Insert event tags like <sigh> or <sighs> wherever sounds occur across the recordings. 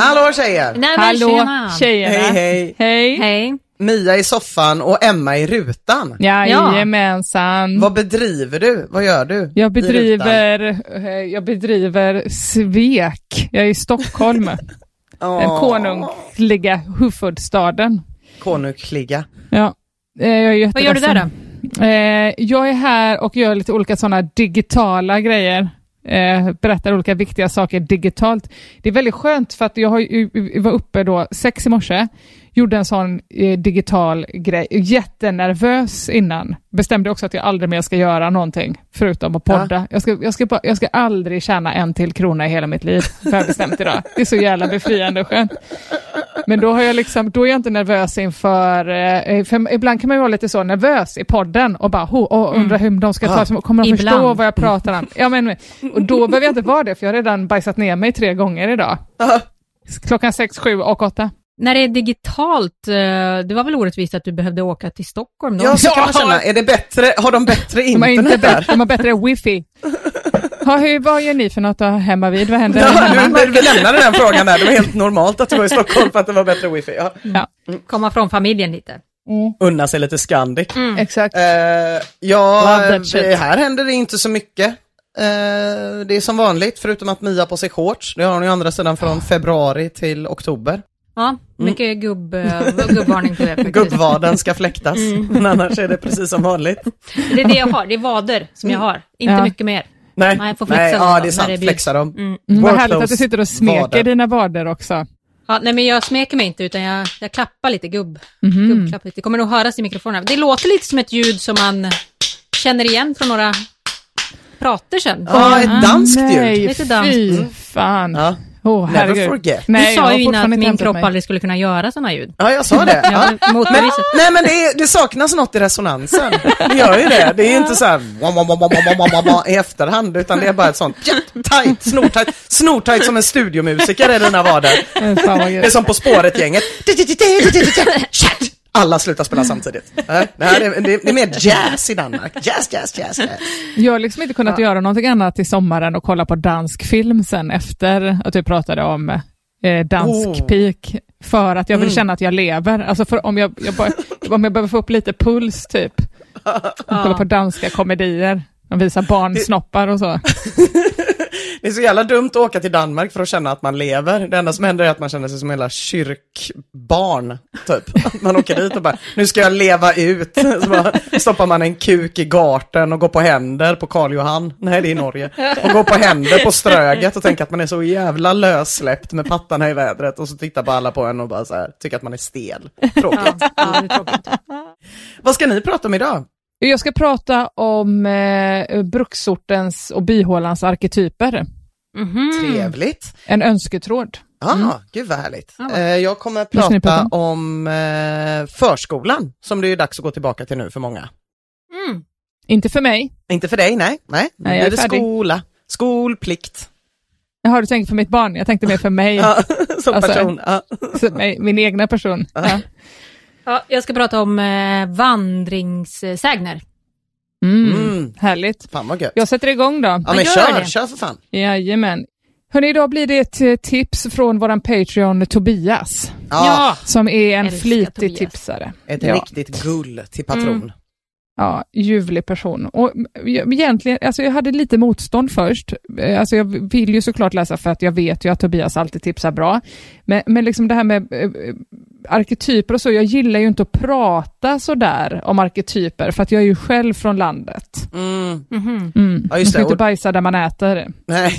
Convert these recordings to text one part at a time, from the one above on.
Hallå tjejer! Nej, men Hallå tjena. tjejerna. Hej hej! Hej. Hej. Mia i soffan och Emma i rutan. Jajamensan. Vad bedriver du? Vad gör du? Jag bedriver, eh, jag bedriver svek. Jag är i Stockholm, <laughs> den Åh, konungliga huvudstaden. Konungkliga. Ja, eh, jag är Vad gör du där då? då? Eh, jag är här och gör lite olika sådana digitala grejer. Eh, berättar olika viktiga saker digitalt. Det är väldigt skönt för att jag har, var uppe då sex i morse, gjorde en sån eh, digital grej, jättenervös innan. Bestämde också att jag aldrig mer ska göra någonting förutom att podda. Jag, ska, jag, ska bara, jag ska aldrig tjäna en till krona i hela mitt liv, har jag bestämt idag. Det är så jävla befriande och skönt. Men då, har jag liksom, då är jag inte nervös inför, eh, för ibland kan man ju vara lite så nervös i podden och bara ho, och undra hur de ska ta sig, kommer de förstå Ibland. vad jag pratar om? Ja, men, och då behöver jag inte vara det, för jag har redan bajsat ner mig tre gånger idag. Klockan sex, sju och åtta. När det är digitalt, eh, det var väl orättvist att du behövde åka till Stockholm då? Ja, så kan man känna. Är det bättre? Har de bättre De har, inte internet bättre, där? de har bättre wifi. Ha, hur, vad gör ni för något då, hemma vid? Vad händer? Ja, hemma? vi, lämnade den frågan där. Det var helt normalt att du var i Stockholm för att det var bättre wifi. Ja. Ja, Komma från familjen lite. Unna sig lite Scandic. exakt. Eh, ja, här händer det inte så mycket. Eh, det är som vanligt, förutom att Mia på sig shorts. Det har hon ju andra sidan från februari till oktober. Ja, mycket gubb, eh, gubbvarning på det faktiskt. Gubbvaden ska fläktas, men annars är det precis som vanligt. Det är det jag har, det är vader som jag har, inte Ja. mycket mer. Nej, Nej, jag får flexa nej dem ja det är sant, det flexa dem. Mm. Mm, vad härligt att du sitter och smeker vader. dina vader också. Ja, nej men jag smeker mig inte utan jag, jag klappar lite gubb. Gubbklapp lite. Det kommer nog höras i mikrofonen. Det låter lite som ett ljud som man känner igen från några prater sen. Ja, ett danskt ljud. Nej, Lite danskt. fy fan. Ja. Åh, Never herregud. forget. Du Nej, jag sa ju innan att inte min kropp mig. aldrig skulle kunna göra sådana ljud. Ja, jag sa det. <laughs> Ja, men. Nej men det, är, det saknas något i resonansen. Det gör ju det. Det är ju inte så här i efterhand, utan det är bara ett sånt tight, snortajt, snortajt som en studiomusiker i. Eh, Fan vad Det är som På spåret-gänget. <laughs> Alla slutar spela samtidigt. <laughs> Nej, Det, här är, det, är, det är mer jazz i Danmark. Jazz, jazz, jazz. jazz. Jag har liksom inte kunnat göra någonting annat i sommaren och kolla på dansk film sen efter att vi pratade om eh, dansk Oh. peak. För att jag vill Mm. känna att jag lever. Alltså för om jag, jag, bara, <laughs> om jag behöver få upp lite puls typ. Och kolla på danska komedier. De visar barnsnoppar och så. <laughs> Det är så jävla dumt att åka till Danmark för att känna att man lever. Det enda som händer är att man känner sig som jävla kyrkbarn, typ. Att <laughs> Man åker dit och bara, nu ska jag leva ut. Så bara stoppar man en kuk i garten och går på händer på Karl Johan. Nej, det är i Norge. Och går på händer på Ströget och tänker att man är så jävla lössläppt med pattarna i vädret. Och så tittar bara alla på en och bara så här, tycker att man är stel. Tråkigt. Ja, är tråkigt. Vad ska ni prata om idag? Jag ska prata om eh, bruksortens och bihålans arketyper. Mhm. Trevligt. En önsketråd. Ja, ah, gud vad härligt. Eh, jag kommer att prata prata om eh, förskolan, som det är dags att gå tillbaka till nu för många. Mm. Inte för mig. Inte för dig, nej. Nej, Nej, jag är är det skola, skolplikt. Jaha, du tänker för mitt barn. Jag tänkte mer för mig. <laughs> Ja, som Alltså, person. Ja. Min egna person. Ja. Ja, jag ska prata om eh, vandringssägner. Mm. Mm. Härligt. Fan vad gött. Jag sätter igång då. Ja men gör kör, det. kör för fan. Jajamän. Hörrni, idag blir det ett eh, tips från våran Patreon Tobias, Ja, som är en Älskar flitig Tobias. tipsare. Ett ja. riktigt gull till patron. Mm. Ja, ljuvlig person. Och mm, egentligen, alltså jag hade lite motstånd först. Eh, Alltså jag vill ju såklart läsa för att jag vet ju att Tobias alltid tipsar bra. Men, men liksom det här med eh, arketyper och så, jag gillar ju inte att prata sådär om arketyper, för att jag är ju själv från landet. Mm. Mhm. Mm. Ja, just man får det. inte bajsa där man äter. Nej.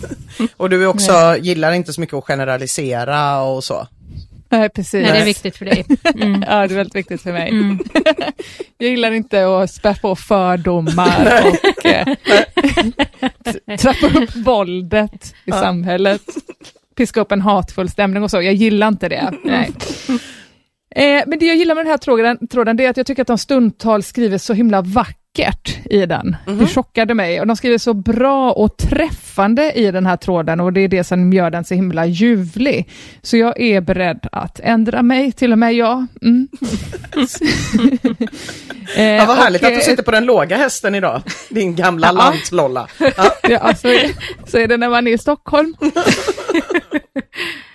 <laughs> och du är också, gillar inte så mycket att generalisera och så. Nej, precis. Nej, det är viktigt för dig. Mm. <laughs> Ja, det är väldigt viktigt för mig. Mm. <laughs> Jag gillar inte att spä på fördomar och eh, <laughs> trappa upp våldet i samhället. Piska upp en hatfull stämning och så. Jag gillar inte det. Nej. Eh, men det jag gillar med den här tråden, tråden det är att jag tycker att de stundtals skriver så himla vackert i den. Det chockade mig. Och de skriver så bra och träffande i den här tråden och det är det som gör den så himla ljuvlig. Så jag är beredd att ändra mig, till och med jag. Mm. <laughs> eh, Ja, vad härligt och, att du sitter på den låga hästen idag. Din gamla lantlolla. Ja, så, är, så är det när man är i Stockholm. <laughs>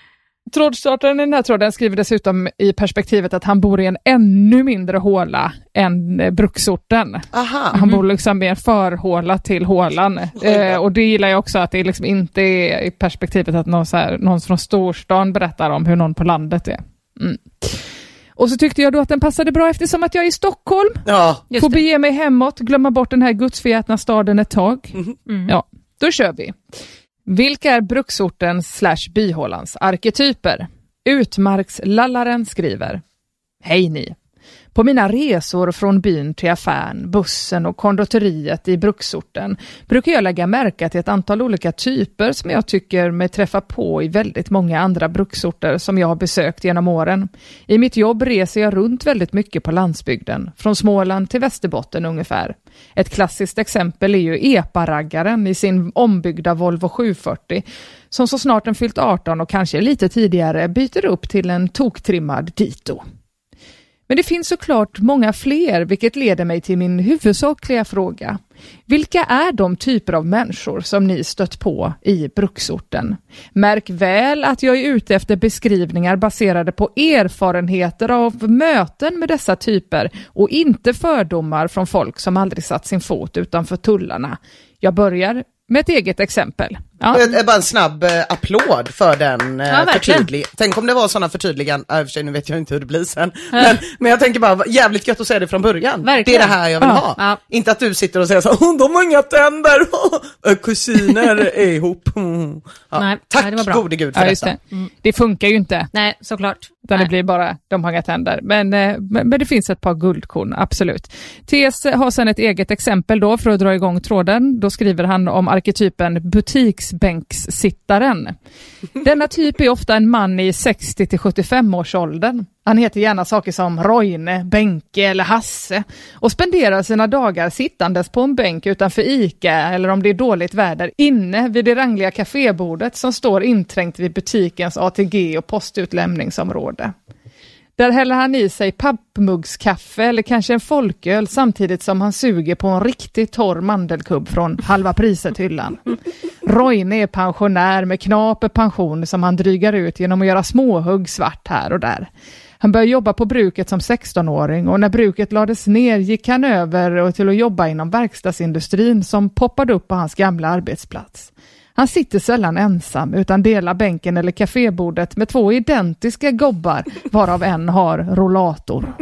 Trådstartaren i den här tråden skriver dessutom i perspektivet att han bor i en ännu mindre håla än eh, bruksorten. Aha. Han bor liksom mer förhåla till hålan. Eh, och det gillar jag också, att det liksom inte är i perspektivet att någon, så här, någon från storstan berättar om hur någon på landet är. Mm. Och så tyckte jag då att den passade bra eftersom att jag är i Stockholm. Ja, Just Får bege mig hemåt, glömma bort den här gudsförgätna staden ett tag. Mm. Ja, då kör vi. Vilka är bruksortens slash byhålans arketyper? Utmarkslallaren skriver. Hej ni! På mina resor från byn till affären, bussen och konditoriet i bruksorten brukar jag lägga märke till ett antal olika typer som jag tycker mig träffa på i väldigt många andra bruksorter som jag har besökt genom åren. I mitt jobb reser jag runt väldigt mycket på landsbygden, från Småland till Västerbotten ungefär. Ett klassiskt exempel är ju epa-raggaren i sin ombyggda Volvo 740 som så snart den fyllt 18 och kanske lite tidigare byter upp till en toktrimmad Dito. Men det finns såklart många fler, vilket leder mig till min huvudsakliga fråga. Vilka är de typer av människor som ni stött på i bruksorten? Märk väl att jag är ute efter beskrivningar baserade på erfarenheter av möten med dessa typer och inte fördomar från folk som aldrig satt sin fot utanför tullarna. Jag börjar med ett eget exempel. Ja. Det bara en snabb eh, applåd för den eh, Ja, förtydlig. Tänk om det var sådana förtydliganden, äh, nu vet jag inte hur det blir sen. Men, men jag tänker bara, jävligt gött att säga det från början. Verkligen. Det är det här jag vill Ja. ha. Ja. Inte att du sitter och säger så "Åh, de har inga tänder, Äh, <laughs> kusiner är ihop. <laughs> Mm. Nej, tack nej, det var bra. gode gud för detta. det. det funkar ju inte. Nej, såklart. Utan det Nej. blir bara, de har inga tänder. Men, eh, men, men det finns ett par guldkorn, absolut. TS har sedan ett eget exempel då för att dra igång tråden. Då skriver han om arketypen butiksbänkssittaren. Denna typ är ofta en man i 60 till 75 års åldern. Han heter gärna saker som Roine, Benke eller Hasse och spenderar sina dagar sittandes på en bänk utanför ICA eller om det är dåligt väder inne vid det rangliga kafébordet som står inträngt vid butikens ATG och postutlämningsområde. Där häller han i sig pappmuggskaffe eller kanske en folköl samtidigt som han suger på en riktigt torr mandelkubb från halva priset-hyllan. Roine är pensionär med knaper pension som han drygar ut genom att göra småhugg svart här och där. Han började jobba på bruket som 16-åring och när bruket lades ner gick han över till att jobba inom verkstadsindustrin som poppade upp på hans gamla arbetsplats. Han sitter sällan ensam utan delar bänken eller kafébordet med två identiska gobbar varav en har rollator.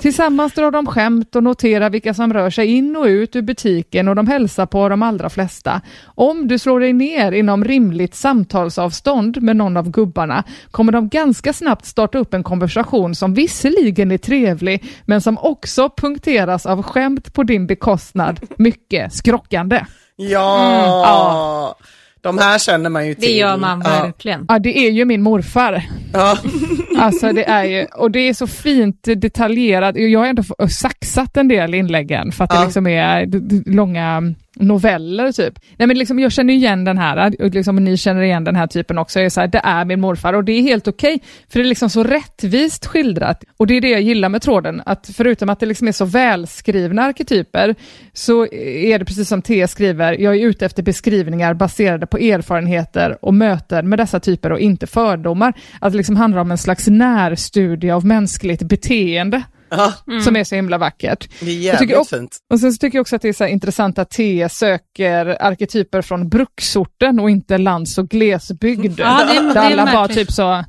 Tillsammans drar de skämt och noterar vilka som rör sig in och ut ur butiken och de hälsar på de allra flesta. Om du slår dig ner inom rimligt samtalsavstånd med någon av gubbarna kommer de ganska snabbt starta upp en konversation som visserligen är trevlig men som också punkteras av skämt på din bekostnad. Mycket skrockande. Ja, de här känner man ju till. Det gör man Ja. verkligen. Ja, det är ju min morfar. Ja. Alltså det är ju, och det är så fint detaljerat. Jag har ändå saxat en del inläggen för att Ja. det liksom är långa noveller typ. Nej men liksom jag känner igen den här, och liksom ni känner igen den här typen också. Jag är så här, det är min morfar och det är helt okej. för det är liksom så rättvist skildrat. Och det är det jag gillar med tråden, att förutom att det liksom är så välskrivna arketyper, så är det precis som T skriver, jag är ute efter beskrivningar baserade på erfarenheter och möten med dessa typer och inte fördomar. Att det liksom handlar om en slags närstudie av mänskligt beteende. Ja, Som är så himla vackert. det är Jag tycker jävligt också- fint. Och sen så tycker jag också att det är så här intressant att T söker arketyper från bruksorten och inte lands och glesbygd. Ja, det är- det där är alla bara typ så,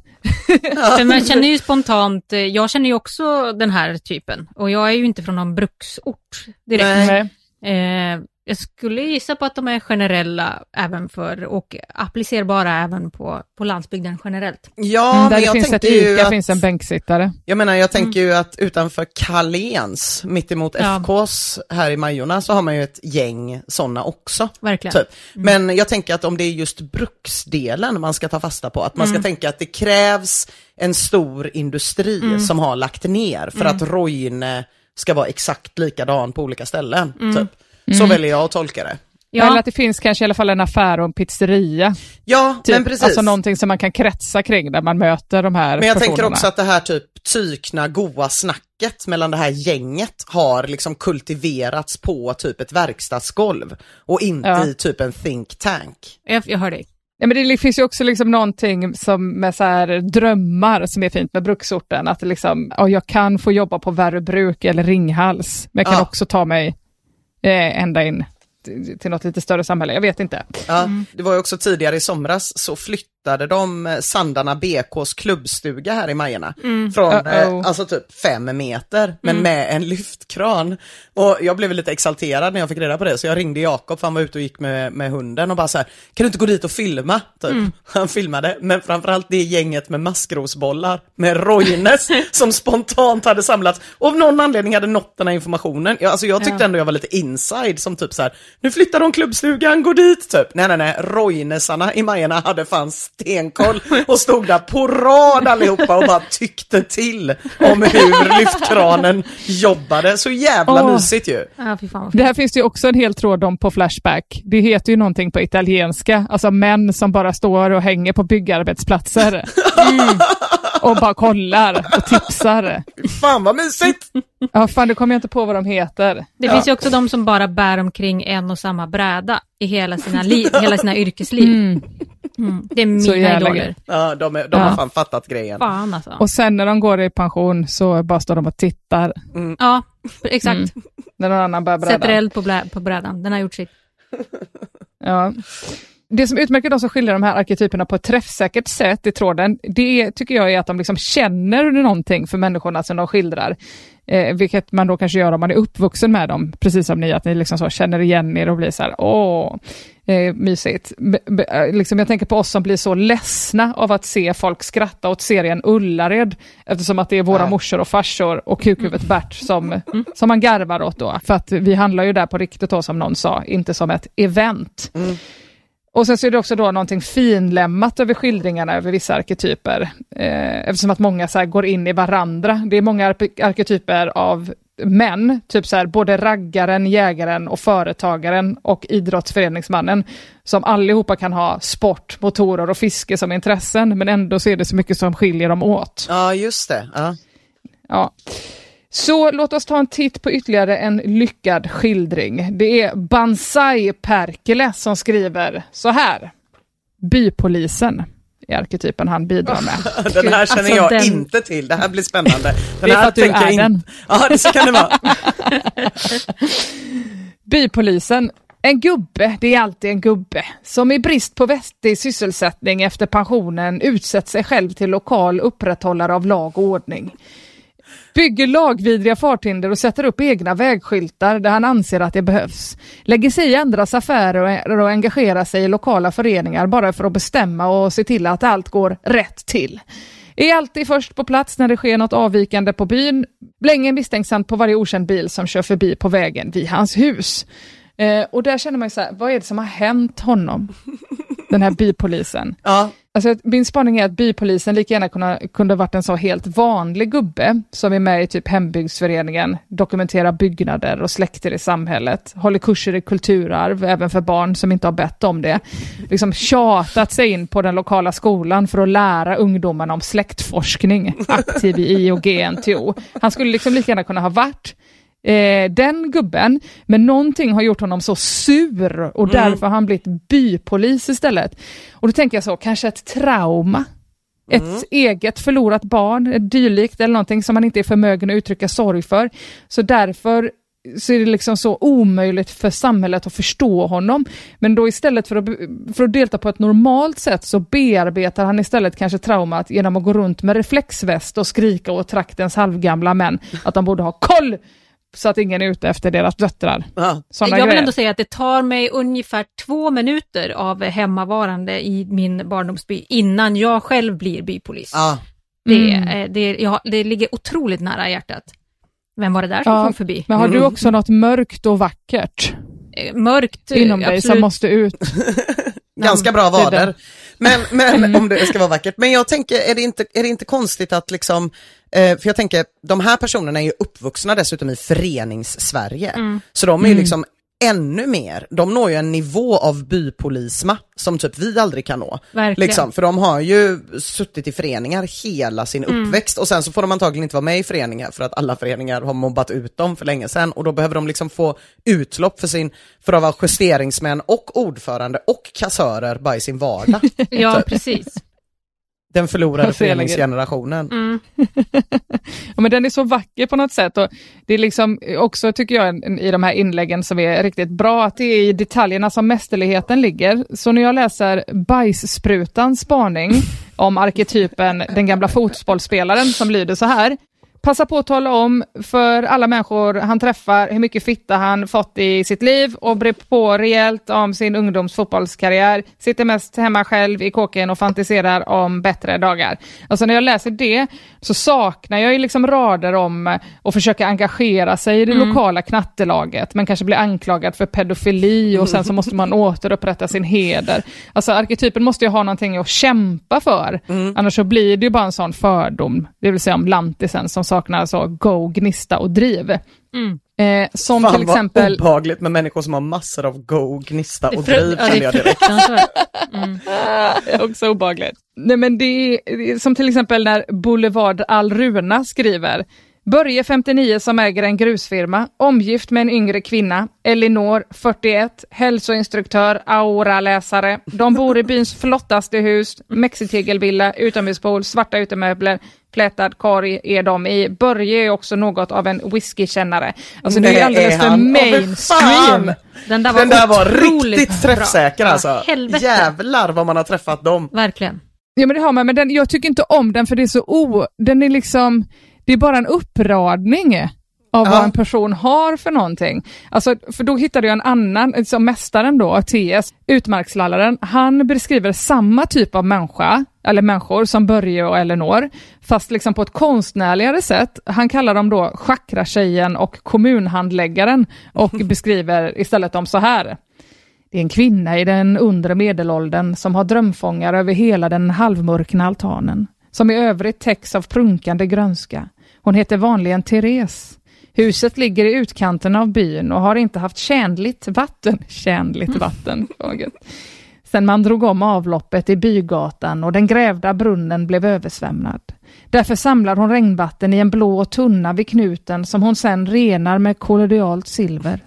För man känner ju spontant, eh, jag känner ju också den här typen. Och jag är ju inte från någon bruksort direkt. Nej. Eh, jag skulle gissa på att de är generella även för, och applicerbara även på, på landsbygden generellt. Ja, Mm, men där det jag finns ett tänker Ica att, finns en bänksittare. jag menar, jag tänker ju att utanför Carléns, mittemot Ja. FKs här i Majorna, så har man ju ett gäng sådana också. Verkligen. Typ. Men jag tänker att om det är just bruksdelen man ska ta fasta på, att man Mm. ska tänka att det krävs en stor industri Mm. som har lagt ner för att Roine ska vara exakt likadan på olika ställen. Mm. Så väljer jag att tolka det. Eller Ja, att det finns kanske i alla fall en affär och en pizzeria. Ja, Typ. men precis. Alltså någonting som man kan kretsa kring där man möter de här Men jag personerna. tänker också att det här typ tykna, goa snacket mellan det här gänget har liksom kultiverats på typ ett verkstadsgolv och inte Ja. i typ en think tank. jag, jag hör dig. Ja, men det finns ju också liksom någonting som med så här drömmar som är fint med bruksorten. Att liksom, ja, jag kan få jobba på Värö bruk eller Ringhals, men jag kan Ja. också ta mig eh, ända in till, något lite större samhälle. Jag vet inte. Ja, Det var ju också tidigare i somras så flyttade de eh, Sandarna BKs klubbstuga här i Majerna. Från eh, Uh-oh. alltså typ fem meter, men med en lyftkran. Och jag blev lite exalterad när jag fick reda på det, så jag ringde Jakob, han var ute och gick med, med hunden och bara så här, kan du inte gå dit och filma? Typ. <laughs> Han filmade, men framförallt det gänget med maskrosbollar med Roines <laughs> som spontant hade samlats och av någon anledning hade nått den här informationen. Jag, alltså jag tyckte ändå jag var lite inside som typ så här, nu flyttar de klubbstugan, gå dit typ. Nej nej nej, Roinesarna i Majerna hade fan stenkoll och stod där på rad allihopa och bara tyckte till om hur lyftkranen jobbade. Så jävla Åh. mysigt ju. Ja, Det här finns det ju också en hel tråd om på Flashback. Det heter ju någonting på italienska, alltså män som bara står och hänger på byggarbetsplatser. Mm. Och bara kollar och tipsar. Fan vad mysigt! Ja, fan, det kommer jag inte på vad de heter. Det finns ju också de som bara bär omkring en och samma bräda i hela sina, liv, hela sina yrkesliv. Mm. Det är Så mina idoler. Ja, de, är, de Ja. har fan fattat grejen. Fan alltså. Och sen när de går i pension så bara står de och tittar Ja, exakt. Mm. när någon annan börjar Sätter bräda. eld på, blä, på brädan. Den har gjort sitt. Ja. Det som utmärker de som skiljer de här arketyperna på ett träffsäkert sätt i tråden, det tycker jag är att de liksom känner någonting för människorna som de skildrar. Eh, vilket man då kanske gör om man är uppvuxen med dem, precis som ni, att ni liksom så känner igen er och blir så här, åh, eh, mysigt. B- b- eh, liksom jag tänker på oss som blir så ledsna av att se folk skratta åt serien Ullared, eftersom att det är våra morsor och farsor och kukhuvudet Bert som, som man garvar åt då. För att vi handlar ju där på riktigt då, som någon sa, inte som ett event. Och sen så är det också då någonting finlämmat över skildringarna över vissa arketyper. Eh, eftersom att många så går in i varandra. Det är många arketyper av män, typ så här både raggaren, jägaren och företagaren och idrottsföreningsmannen, som allihopa kan ha sport, motorer och fiske som intressen, men ändå så är det så mycket som skiljer dem åt. Ja, just det. Ja. Ja. Så låt oss ta en titt på ytterligare en lyckad skildring. Det är Bansai Perkele som skriver så här. Bypolisen är arketypen han bidrar med. <laughs> Den här känner Alltså, jag den- inte till. Det här blir spännande. Den Det är för här att du är in- den. Ja, det så kan det vara. <laughs> Bypolisen En gubbe, det är alltid en gubbe, som i brist på vettig sysselsättning efter pensionen utsett sig själv till lokal upprätthållare av lag och ordning. Bygger lagvidriga farthinder och sätter upp egna vägskyltar där han anser att det behövs. Lägger sig i andras affärer och engagerar sig i lokala föreningar bara för att bestämma och se till att allt går rätt till. Är alltid först på plats när det sker något avvikande på byn. Blänger misstänksamt på varje okänd bil som kör förbi på vägen vid hans hus. Eh, och där känner man ju så här, vad är det som har hänt honom? Den här bypolisen. Ja. Alltså, min spaning är att bypolisen lika gärna kunna, kunde varit en så helt vanlig gubbe som är med i typ hembygdsföreningen, dokumenterar byggnader och släkter i samhället, håller kurser i kulturarv även för barn som inte har bett om det. Liksom tjatat sig in på den lokala skolan för att lära ungdomarna om släktforskning, aktiv i I och GNTO. Han skulle liksom lika gärna kunna ha varit eh, den gubben, men någonting har gjort honom så sur och Mm. därför har han blivit bypolis istället. Och då tänker jag så, kanske ett trauma? Ett Mm. eget förlorat barn, ett dylikt eller någonting som man inte är förmögen att uttrycka sorg för. Så därför så är det liksom så omöjligt för samhället att förstå honom. Men då istället för att, för att delta på ett normalt sätt så bearbetar han istället kanske traumat genom att gå runt med reflexväst och skrika åt traktens halvgamla män att de borde ha koll så att ingen är ute efter deras döttrar. Ja. Jag vill grejer. ändå säga att det tar mig ungefär två minuter av hemmavarande i min barndomsby innan jag själv blir bypolis. Ja. Det, Mm. det, jag, det ligger otroligt nära hjärtat. Vem var det där som Ja, kom förbi? Men har du Mm. också något mörkt och vackert Eh, Mörkt, inom dig som absolut. måste ut? <laughs> Ganska bra vader. Men, men om det ska vara vackert. Men jag tänker, är det inte, är det inte konstigt att liksom, eh, för jag tänker, de här personerna är ju uppvuxna dessutom i förenings-Sverige. Så de är ju liksom ännu mer, de når ju en nivå av bypolisma som typ vi aldrig kan nå. Verkligen. Liksom, för de har ju suttit i föreningar hela sin uppväxt och sen så får de antagligen inte vara med i föreningar för att alla föreningar har mobbat ut dem för länge sedan och då behöver de liksom få utlopp för sin, för att vara justeringsmän och ordförande och kassörer bara i sin vardag. <laughs> Ja, precis. Den förlorade föreningsgenerationen. Mm. <laughs> Ja, men den är så vacker på något sätt. Och det är liksom också, tycker jag, i de här inläggen som är riktigt bra, att det är i detaljerna som mästerligheten ligger. Så när jag läser Bajssprutans spaning om arketypen den gamla fotbollsspelaren som lyder så här. Passa på att tala om för alla människor han träffar hur mycket fitta han fått i sitt liv och bre på rejält om sin ungdoms fotbollskarriär. Sitter mest hemma själv i kåken och fantiserar om bättre dagar. Alltså när jag läser det så saknar jag ju liksom rader om att försöka engagera sig i det lokala knattelaget men kanske bli anklagad för pedofili och sen så <laughs> måste man återupprätta sin heder. Alltså arketypen måste ju ha någonting att kämpa för. Annars så blir det ju bara en sån fördom, det vill säga om lantisen som saknar så go, gnista och driv. Eh, som Fan till vad exempel... obehagligt med människor som har massor av go, gnista och driv är jag direkt. fruktansvärt. Det är också obehagligt. Nej men det är, det är som till exempel när Boulevard Alruna skriver Börje 59 som äger en grusfirma, omgift med en yngre kvinna, Elinor 41, hälsoinstruktör, auraläsare. De bor i byns flottaste hus, mexitegelvilla, utomhuspool, svarta utemöbler, plätad korg är de i. Börje är också något av en whiskykännare. Alltså det är alldeles för mainstream. Den där var, Den där var riktigt träffsäker bra. alltså. Helvete. Jävlar vad man har träffat dem. Verkligen. Ja men det har man, men den, jag tycker inte om den för det är så o... Den är liksom... Det är bara en uppradning av vad en person har för någonting. Alltså, för då hittade jag en annan, som mästaren då, TS, utmarkslallaren, han beskriver samma typ av människa, eller människor som Börje och Elinor, fast liksom på ett konstnärligare sätt. Han kallar dem då chakratjejen och kommunhandläggaren och <laughs> beskriver istället dem så här. Det är en kvinna i den undre medelåldern som har drömfångar över hela den halvmörkna altanen, som i övrigt täcks av prunkande grönska. Hon heter vanligen Therese. Huset ligger i utkanten av byn och har inte haft tjänligt vatten. <laughs> Tjänligt vatten. Åh. Sen man drog om avloppet i bygatan och den grävda brunnen blev översvämmad. Därför samlar hon regnvatten i en blå tunna vid knuten som hon sen renar med kollodialt silver.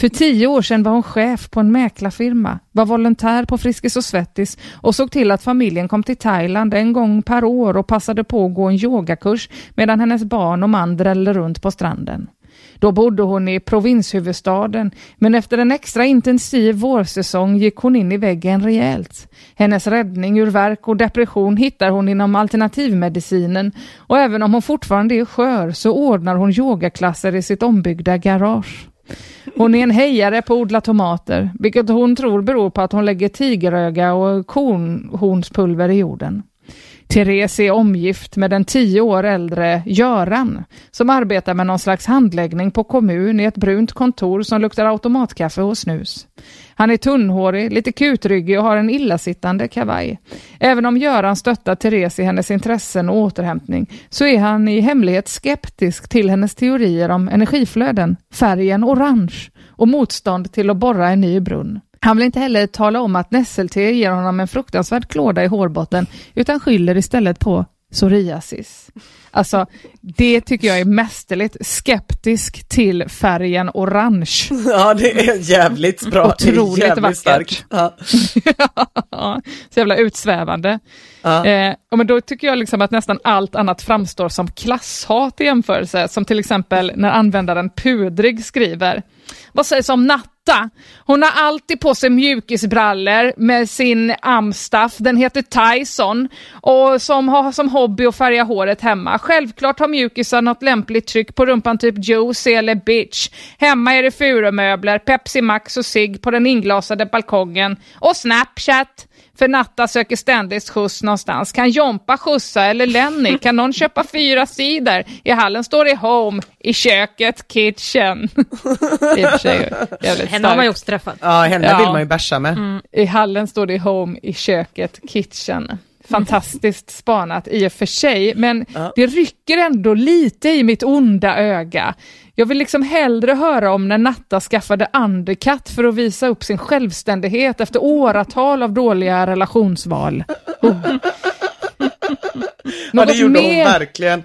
För tio år sedan var hon chef på en mäklarfirma, var volontär på Friskis och Svettis och såg till att familjen kom till Thailand en gång per år och passade på att gå en yogakurs medan hennes barn och man drällde runt på stranden. Då bodde hon i provinshuvudstaden, men efter en extra intensiv vårsäsong gick hon in i väggen rejält. Hennes räddning ur värk och depression hittar hon inom alternativmedicinen och även om hon fortfarande är skör så ordnar hon yogaklasser i sitt ombyggda garage. Hon är en hejare på att odla tomater, vilket hon tror beror på att hon lägger tigeröga och kornhornspulver i jorden. Therese är omgift med den tio år äldre Göran som arbetar med någon slags handläggning på kommun i ett brunt kontor som luktar automatkaffe och snus. Han är tunnhårig, lite kutryggig och har en illasittande kavaj. Även om Göran stöttar Therese i hennes intressen och återhämtning så är han i hemlighet skeptisk till hennes teorier om energiflöden, färgen orange och motstånd till att borra en ny brunn. Han vill inte heller tala om att nässelte ger honom en fruktansvärd klåda i hårbotten, utan skyller istället på psoriasis. Alltså, det tycker jag är mästerligt. Skeptisk till färgen orange. <laughs> Ja, det är jävligt bra. Otroligt jävligt vackert. starkt. Ja. Ja, <laughs> så jävla utsvävande. Ja. Eh, men då tycker jag liksom att nästan allt annat framstår som klasshat i jämförelse, som till exempel när användaren Pudrig skriver. Vad sägs om Natta? Hon har alltid på sig mjukisbrallor med sin amstaff, den heter Tyson, och som har som hobby att färga håret hemma. Självklart har mjukisar något lämpligt tryck på rumpan typ Juicy eller Bitch. Hemma är det furumöbler, Pepsi Max och sig på den inglasade balkongen. Och Snapchat! För Natta söker ständigt skjuts någonstans. Kan Jompa skjutsa eller Lenny? Kan någon köpa fyra sidor? I hallen står det Home, i köket Kitchen. <laughs> I och för sig jävligt Henne har man ju också träffat. ja, henne Ja. vill man ju bärsa med. I hallen står det Home, i köket Kitchen. Fantastiskt spanat i och för sig, men det rycker ändå lite i mitt onda öga. Jag vill liksom hellre höra om när Natta skaffade undercut för att visa upp sin självständighet efter åratal av dåliga relationsval. Oh. <laughs> Ja, Något det gjorde hon mer- verkligen.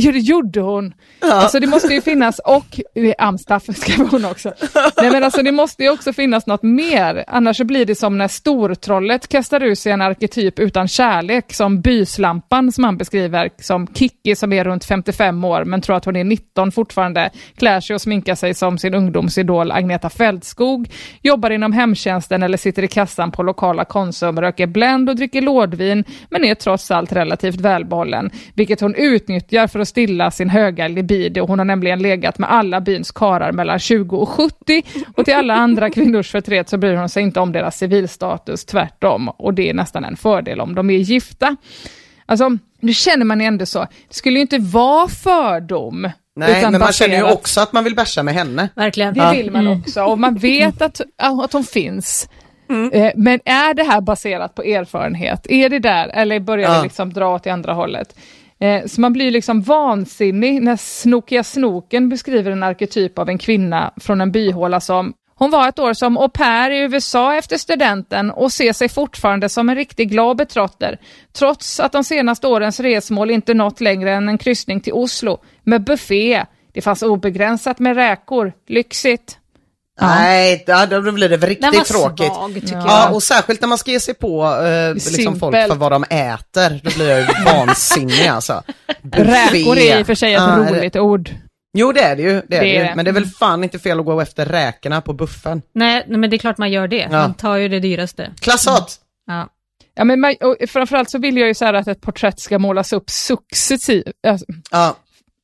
<laughs> Ja, det gjorde hon. Alltså det måste ju finnas, och eh, Amstaff <laughs> skrev hon också. Nej men alltså det måste ju också finnas något mer, annars så blir det som när stortrollet kastar ur sig en arketyp utan kärlek, som byslampan som han beskriver, som Kikki som är runt 55 år men tror att hon är 19 fortfarande, klär sig och sminkar sig som sin ungdomsidol Agneta Fältskog, jobbar inom hemtjänsten eller sitter i kassan på lokala Konsum, röker Blend och dricker lådvin, men är trots allt relativt välbehållen, vilket hon utnyttjar för att stilla sin höga libido. Hon har nämligen legat med alla byns karar mellan 20 och 70 och till alla andra kvinnors förtret så bryr hon sig inte om deras civilstatus, tvärtom. Och det är nästan en fördel om de är gifta. Alltså, nu känner man ju ändå så, det skulle ju inte vara fördom. Nej, men man känner ju också att man vill bärsa med henne. Verkligen. det vill man också och man vet att, att hon finns. Eh, Men är det här baserat på erfarenhet? Är det där eller börjar Ja. det liksom dra åt det andra hållet? Eh, Så man blir liksom vansinnig när Snokiga Snoken beskriver en arketyp av en kvinna från en byhåla som hon var ett år som au pair i USA efter studenten och ser sig fortfarande som en riktig glad betrotter, trots att de senaste årens resmål inte nått längre än en kryssning till Oslo med buffé. Det fanns obegränsat med räkor, lyxigt. Nej, ja, då blir det väl Den var riktigt tråkigt. svag tycker Ja, jag. och särskilt när man ska ge sig på eh, liksom folk för vad de äter, då blir jag ju <laughs> vansinnig alltså. Räkor är i och för sig ett Ja, är det- roligt ord. Jo det är det ju, det är det Det är ju. det. men det är väl fan inte fel att gå efter räkorna på buffen. Nej, nej, men det är klart man gör det. Ja. Man tar ju det dyraste. Klassat! Ja. Ja, men man, framförallt så vill jag ju så här att ett porträtt ska målas upp successivt. Alltså, Ja,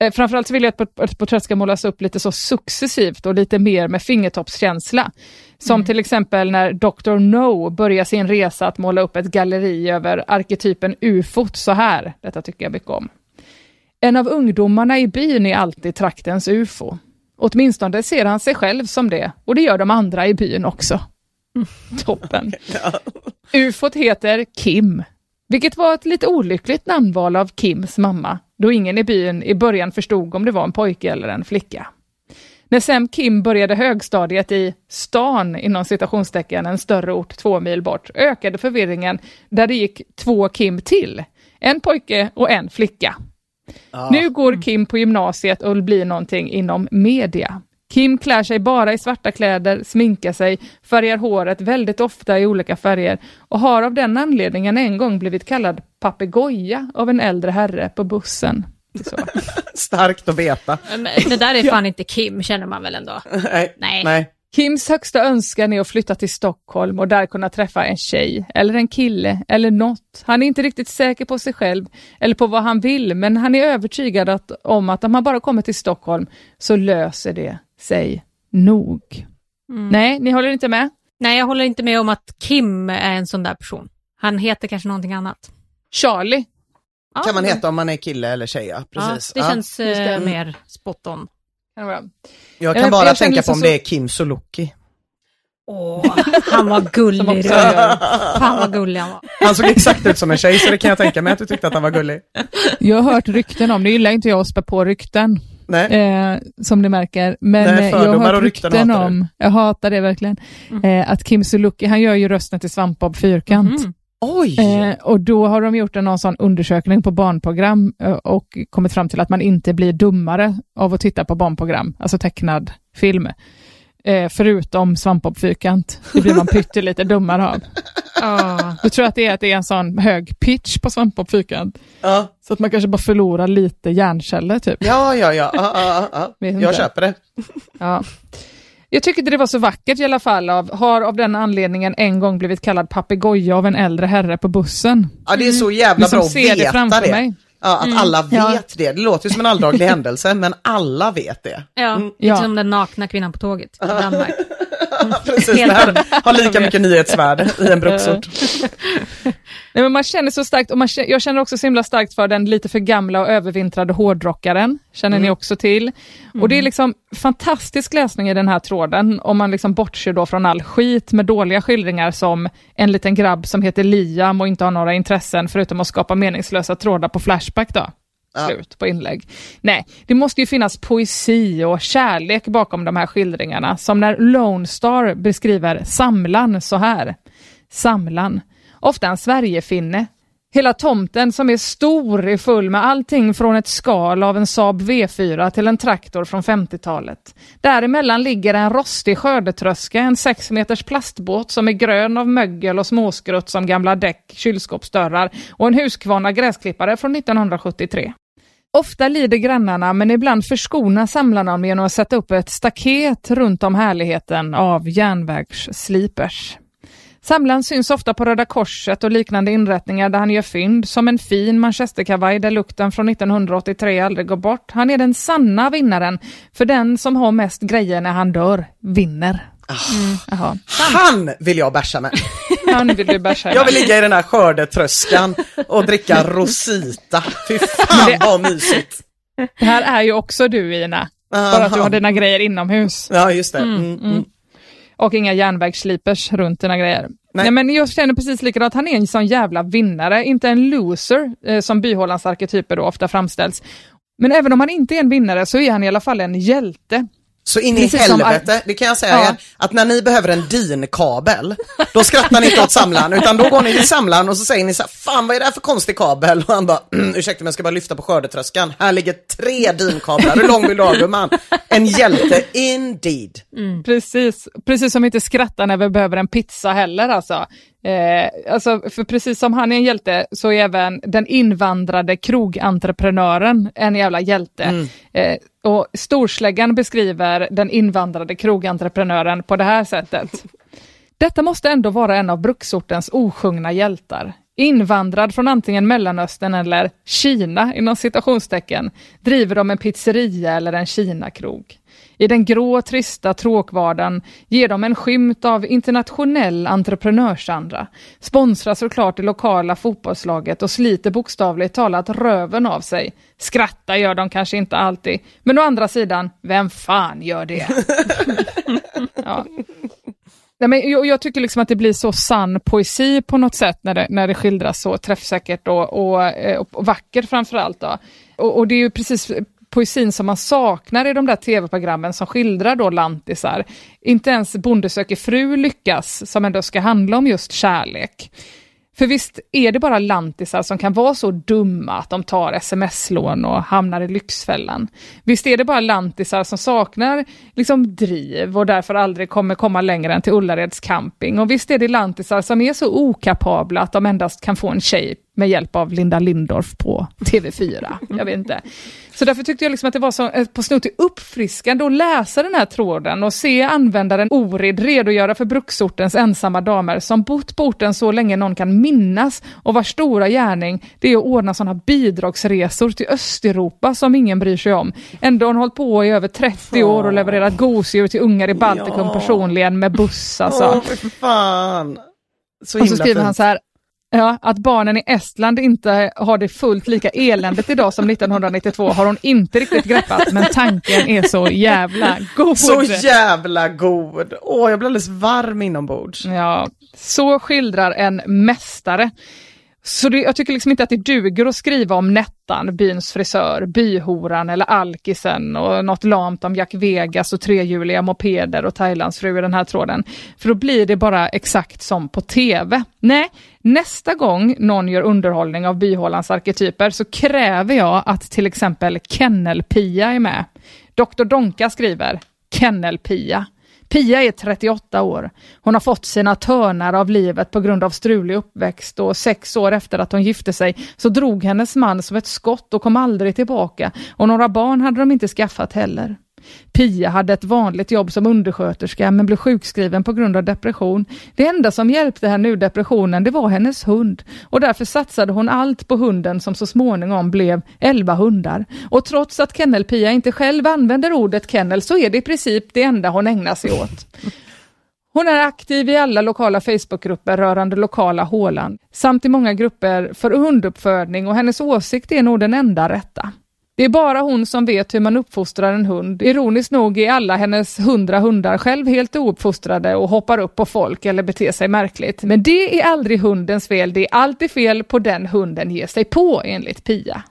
eh, framförallt så vill jag att ett- porträtt ska målas upp lite så successivt och lite mer med fingertoppskänsla. Som till exempel när Dr. No börjar sin resa att måla upp ett galleri över arketypen ufot så här. Detta tycker jag mycket om. En av ungdomarna i byn är alltid traktens ufo. Åtminstone ser han sig själv som det och det gör de andra i byn också. <laughs> Toppen. <laughs> Ufot heter Kim, vilket var ett lite olyckligt namnval av Kims mamma, då ingen i byn i början förstod om det var en pojke eller en flicka. När sen Kim började högstadiet i stan, inom citationstecken, en större ort två mil bort, ökade förvirringen där det gick två Kim till. En pojke och en flicka. Nu går Kim på gymnasiet och blir någonting inom media. Kim klär sig bara i svarta kläder, sminkar sig, färgar håret väldigt ofta i olika färger och har av den anledningen en gång blivit kallad papegoja av en äldre herre på bussen. <laughs> Starkt att veta. Men Det där är fan inte Kim, känner man väl ändå. Nej. Nej. Nej. Kims högsta önskan är att flytta till Stockholm och där kunna träffa en tjej, eller en kille, eller något. Han är inte riktigt säker på sig själv eller på vad han vill, men han är övertygad att, om att om han bara kommer till Stockholm så löser det sig nog. Nej, ni håller inte med? Nej, jag håller inte med om att Kim är en sån där person. Han heter kanske någonting annat. Charlie? Ja, Kan man men- heta om man är kille eller tjej, ja. Precis. Ja, det Ja. känns eh, mer spot on. Jag Jag- kan bara jag tänka liksom på om så- det är Kim Soluki. Åh, han var gullig. också Fan vad gullig han var. Han såg exakt ut som en tjej, så det kan jag tänka mig att du tyckte att han var gullig. Jag har hört rykten om, det gillar inte jag att spä på rykten. Eh, som ni märker. Men Nej, eh, jag har hört rykten om, jag hatar det verkligen, eh, att Kim Sulocki, han gör ju rösten till Svampbob Fyrkant. Mhm. Oj! Eh, och då har de gjort en någon sån undersökning på barnprogram eh, och kommit fram till att man inte blir dummare av att titta på barnprogram, alltså tecknad film. Eh, förutom Svampbob Fyrkant. Det blir man pyttelite dummare av. Ja. Jag tror att det är att det är en sån hög pitch på Svampbob Fyrkant. Ja, Så att man kanske bara förlorar lite hjärnceller typ. ja, ja. ja. Vet Jag köper det. Ja. Jag tycker inte det var så vackert i alla fall. Av, har av den anledningen en gång blivit kallad papegoja av en äldre herre på bussen. Ja, det är så jävla Liksom bra att ser det veta framför det. mig. Ja, att alla vet Ja. det. Det låter ju som en alldaglig <laughs> händelse, men alla vet det. Ja, lite Ja. som den nakna kvinnan på tåget <laughs> i Danmark. <laughs> Precis, det här har lika mycket nyhetsvärde i en bruksort. <laughs> Nej, men man känner så starkt, och man jag känner också så himla starkt för den lite för gamla och övervintrade hårdrockaren. Känner ni också till. Och det är liksom fantastisk läsning i den här tråden, om man liksom bortser då från all skit med dåliga skildringar som en liten grabb som heter Liam och inte har några intressen förutom att skapa meningslösa trådar på Flashback då. Slut på inlägg. Nej, det måste ju finnas poesi och kärlek bakom de här skildringarna, som när Lone Star beskriver Samlan så här. Samlan, ofta en Sverigefinne. Hela tomten som är stor är full med allting från ett skal av en Saab V4 till en traktor från 50-talet. Däremellan ligger en rostig skördetröska, en 6 meters plastbåt som är grön av mögel och småskrutt som gamla däck, kylskåpsdörrar och en Husqvarna gräsklippare från 1973. Ofta lider grannarna, men ibland förskonar samlarna dem genom att sätta upp ett staket runt om härligheten av järnvägsslipers. Samlaren syns ofta på Röda Korset och liknande inrättningar där han gör fynd, som en fin manchesterkavaj där lukten från 1983 aldrig går bort. Han är den sanna vinnaren, för den som har mest grejer när han dör, vinner. Mm. Jaha. Han vill jag bärsa med. Han vill du bärsa Jag vill ligga i den här skördetröskan och dricka Rosita. Fy fan vad mysigt. Det här är ju också du Ina, bara att du har dina grejer inomhus. Ja, just det. Mm, mm. Och inga järnvägsslipers runt dina grejer. Nej. Nej. men jag känner precis likadant, han är en sån jävla vinnare, inte en loser eh, som byhålans arketyper då ofta framställs. Men även om han inte är en vinnare så är han i alla fall en hjälte. Så in i Precis som helvete, det kan jag säga Ja. er, att när ni behöver en DIN-kabel, då skrattar ni inte åt samlaren, utan då går ni till samlaren och så säger ni så här, fan vad är det här för konstig kabel? Och han bara, mm, ursäkta men jag ska bara lyfta på skördetröskan. Här ligger tre DIN-kablar, hur lång vill du ha gumman? En hjälte indeed. Precis, precis som vi inte skrattar när vi behöver en pizza heller alltså. Eh, alltså. För precis som han är en hjälte så är även den invandrade krogentreprenören en jävla hjälte. Eh, och Storsläggan beskriver den invandrade krogentreprenören på det här sättet. Detta måste ändå vara en av bruksortens osjungna hjältar. Invandrad från antingen Mellanöstern eller Kina, inom citationstecken, driver de en pizzeria eller en Kina-krog. I den grå, trista tråkvardagen ger de en skymt av internationell entreprenörsanda, sponsrar såklart det lokala fotbollslaget och sliter bokstavligt talat röven av sig. Skratta gör de kanske inte alltid, men å andra sidan, vem fan gör det? <laughs> ja. Nej, men jag, jag tycker liksom att det blir så sann poesi på något sätt när det, när det skildras så träffsäkert och, och, och, och vackert framförallt. Då. Och, och det är ju precis poesin som man saknar i de där tv-programmen som skildrar då lantisar. Inte ens Bonde söker fru lyckas, som ändå ska handla om just kärlek. För visst är det bara lantisar som kan vara så dumma att de tar sms-lån och hamnar i Lyxfällan. Visst är det bara lantisar som saknar liksom driv och därför aldrig kommer komma längre än till Ullareds camping. Och visst är det lantisar som är så okapabla att de endast kan få en tjej med hjälp av Linda Lindorff på TV4. Jag vet inte. Så därför tyckte jag liksom att det var så eh, på snudd till uppfriskande att läsa den här tråden och se användaren Orid redogöra för bruksortens ensamma damer som bott på orten så länge någon kan minnas och vars stora gärning det är att ordna sådana bidragsresor till Östeuropa som ingen bryr sig om. Ändå har hon hållit på i över 30 år och levererat gosedjur till ungar i Baltikum Ja. personligen med buss alltså. Åh, för fan. Så Och så skriver han fint. så här, ja, att barnen i Estland inte har det fullt lika eländigt idag som 1992 har hon inte riktigt greppat, men tanken är så jävla god. Så jävla god. Åh, jag blir alldeles varm inombords. Ja, så skildrar en mästare. Så det, jag tycker liksom inte att det duger att skriva om Nettan, byns frisör, byhoran eller alkisen och något lamt om Jack Vegas och trehjuliga mopeder och Thailandsfru i den här tråden. För då blir det bara exakt som på TV. Nej, nästa gång någon gör underhållning av byhålans arketyper så kräver jag att till exempel Kennel-Pia är med. Dr. Donka skriver Kennel-Pia. Pia är 38 år. Hon har fått sina törnar av livet på grund av strulig uppväxt och sex år efter att hon gifte sig så drog hennes man som ett skott och kom aldrig tillbaka och några barn hade de inte skaffat heller. Pia hade ett vanligt jobb som undersköterska men blev sjukskriven på grund av depression. Det enda som hjälpte henne ur depressionen det var hennes hund och därför satsade hon allt på hunden som så småningom blev 11 hundar. Och trots att Kennel-Pia inte själv använder ordet kennel så är det i princip det enda hon ägnar sig åt. Hon är aktiv i alla lokala Facebookgrupper rörande lokala hålan samt i många grupper för hunduppfödning och hennes åsikt är nog den enda rätta. Det är bara hon som vet hur man uppfostrar en hund. Ironiskt nog är alla hennes hundra hundar själv helt ouppfostrade och hoppar upp på folk eller beter sig märkligt. Men det är aldrig hundens fel, det är alltid fel på den hunden ger sig på enligt Pia.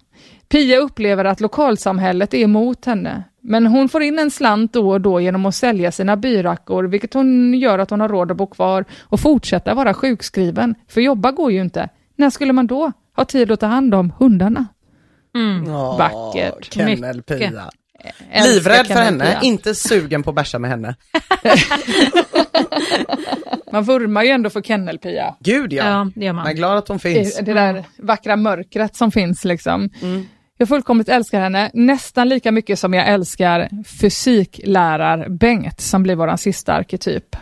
Pia upplever att lokalsamhället är emot henne. Men hon får in en slant då och då genom att sälja sina byrackor, vilket hon gör att hon har råd att bo kvar och fortsätta vara sjukskriven. För jobba går ju inte. När skulle man då ha tid att ta hand om hundarna? Åh, Vackert. Kennel-Pia. Livrädd för henne, inte sugen på att bärsa med henne. <laughs> Man vurmar ju ändå för Kennelpia. Gud ja. Ja, det gör är man. glad att hon finns. Det där vackra mörkret som finns liksom. Jag fullkomligt älskar henne, nästan lika mycket som jag älskar fysiklärar-Bengt som blir vår sista arketyp.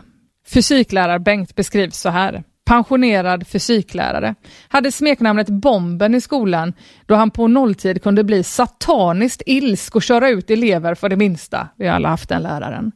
Fysiklärar-Bengt beskrivs så här. Pensionerad fysiklärare. Hade smeknamnet Bomben i skolan då han på nolltid kunde bli sataniskt ilsk och köra ut elever för det minsta. Vi har alla haft den läraren.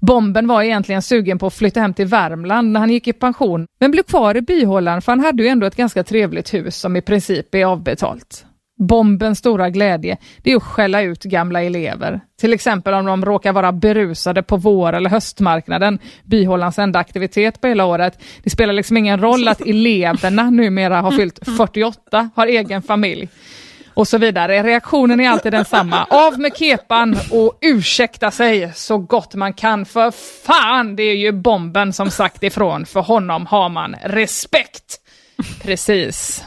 Bomben var egentligen sugen på att flytta hem till Värmland när han gick i pension, men blev kvar i byhålan för han hade ju ändå ett ganska trevligt hus som i princip är avbetalt. Bombens stora glädje, det är att skälla ut gamla elever. Till exempel om de råkar vara berusade på vår eller höstmarknaden, byhållans enda aktivitet på hela året. Det spelar liksom ingen roll att eleverna numera har fyllt <laughs> 48, har egen familj och så vidare. Reaktionen är alltid densamma. Av med kepan och ursäkta sig så gott man kan. För fan, det är ju bomben som sagt ifrån. För honom har man respekt. Precis.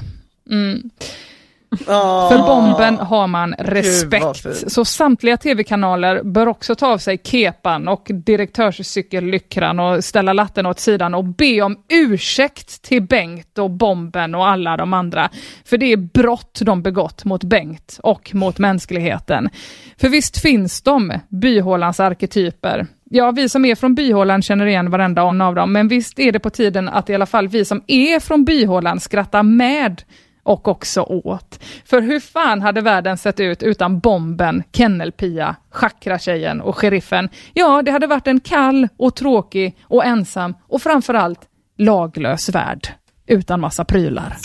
För bomben har man respekt. fint. Så samtliga tv-kanaler bör också ta av sig kepan och direktörscykellyckran och ställa latten åt sidan och be om ursäkt till Bengt och bomben och alla de andra. För det är brott de begått mot Bengt och mot mänskligheten. För visst finns de, byhålans arketyper. Ja, vi som är från byhålan känner igen varenda en av dem, men visst är det på tiden att i alla fall vi som är från byhålan skrattar med och också åt. För hur fan hade världen sett ut utan bomben, Kennelpia, Chakra-tjejen och sheriffen? Ja, det hade varit en kall och tråkig och ensam och framförallt laglös värld. Utan massa prylar.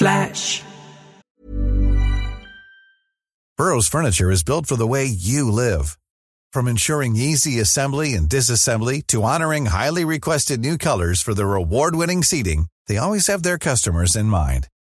Burrow's furniture is built for the way you live. From ensuring easy assembly and disassembly to honoring highly requested new colors for their award-winning seating, they always have their customers in mind.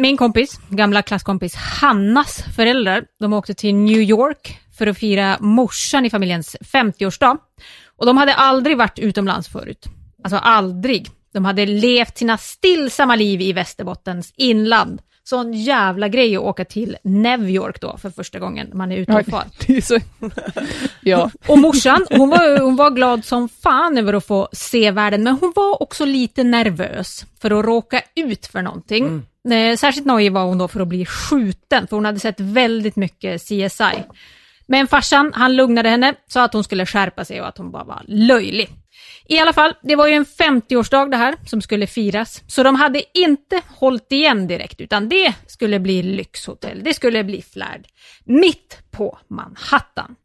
Min kompis, gamla klasskompis Hannas föräldrar, de åkte till New York för att fira morsan i familjens 50-årsdag. Och de hade aldrig varit utomlands förut. Alltså aldrig. De hade levt sina stillsamma liv i Västerbottens inland. Sån jävla grej att åka till New York då för första gången man är ute och far. <laughs> Ja. Och morsan, hon var, hon var glad som fan över att få se världen, men hon var också lite nervös för att råka ut för någonting. Eh, Särskilt nojig var hon då för att bli skjuten, för hon hade sett väldigt mycket CSI. Men farsan, han lugnade henne, sa att hon skulle skärpa sig och att hon bara var löjlig. I alla fall, det var ju en 50-årsdag det här som skulle firas, så de hade inte hållit igen direkt, utan det skulle bli lyxhotell, det skulle bli flärd, mitt på Manhattan.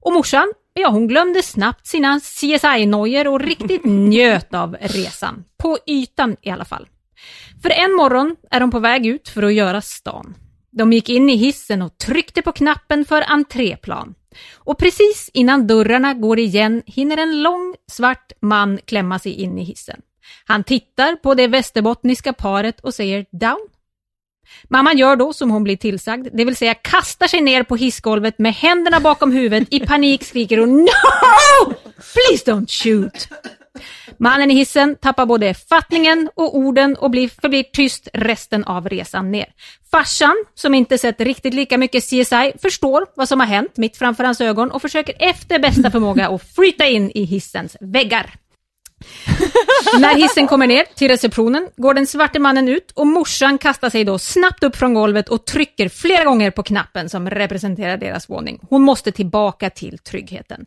Och morsan, ja hon glömde snabbt sina CSI-nojor och riktigt njöt av resan. På ytan i alla fall. För en morgon är de på väg ut för att göra stan. De gick in i hissen och tryckte på knappen för entréplan. Och precis innan dörrarna går igen hinner en lång svart man klämma sig in i hissen. Han tittar på det västerbottniska paret och säger down. Mamman gör då som hon blir tillsagd, det vill säga kastar sig ner på hissgolvet med händerna bakom huvudet, i panik skriker hon No! Please don't shoot! Mannen i hissen tappar både fattningen och orden och blir, förblir tyst resten av resan ner. Farsan, som inte sett riktigt lika mycket CSI, förstår vad som har hänt mitt framför hans ögon och försöker efter bästa förmåga att flyta in i hissens väggar. När hissen kommer ner till receptionen går den svarte mannen ut och morsan kastar sig då snabbt upp från golvet och trycker flera gånger på knappen som representerar deras våning. Hon måste tillbaka till tryggheten.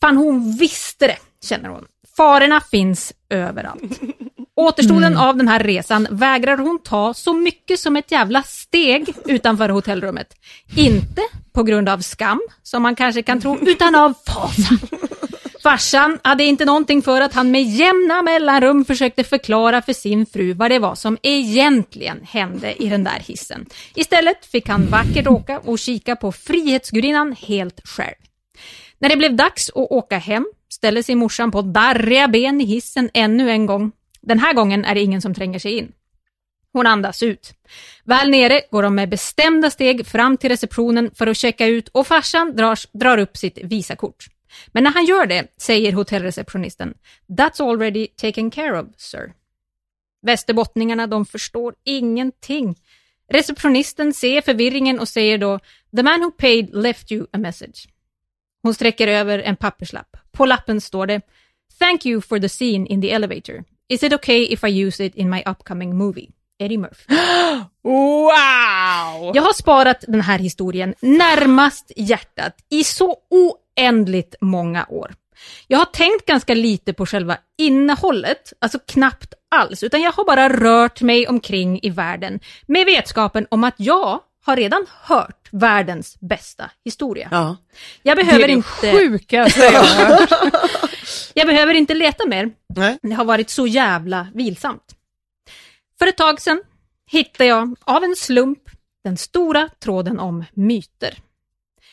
Fan, hon visste det, känner hon. Farorna finns överallt. <laughs> Återstoden av den här resan vägrar hon ta så mycket som ett jävla steg utanför hotellrummet. Inte på grund av skam, som man kanske kan tro, utan av fasa. Farsan hade inte någonting för att han med jämna mellanrum försökte förklara för sin fru vad det var som egentligen hände i den där hissen. Istället fick han vackert åka och kika på Frihetsgudinnan helt själv. När det blev dags att åka hem ställer sig morsan på darriga ben i hissen ännu en gång. Den här gången är det ingen som tränger sig in. Hon andas ut. Väl nere går de med bestämda steg fram till receptionen för att checka ut och farsan drar, drar upp sitt visakort. Men när han gör det säger hotellreceptionisten “That's already taken care of, sir”. Västerbottningarna, de förstår ingenting. Receptionisten ser förvirringen och säger då “The man who paid left you a message”. Hon sträcker över en papperslapp. På lappen står det “Thank you for the scene in the elevator. Is it okay if I use it in my upcoming movie?” Eddie Murphy. <gasps> Wow! Jag har sparat den här historien närmast hjärtat i så oändligt många år. Jag har tänkt ganska lite på själva innehållet, alltså knappt alls, utan jag har bara rört mig omkring i världen med vetskapen om att jag har redan hört världens bästa historia. Ja. Jag Det är behöver det inte... sjukaste jag har hört. <laughs> Jag behöver inte leta mer. Nej. Det har varit så jävla vilsamt. För ett tag sedan hittade jag, av en slump, den stora tråden om myter.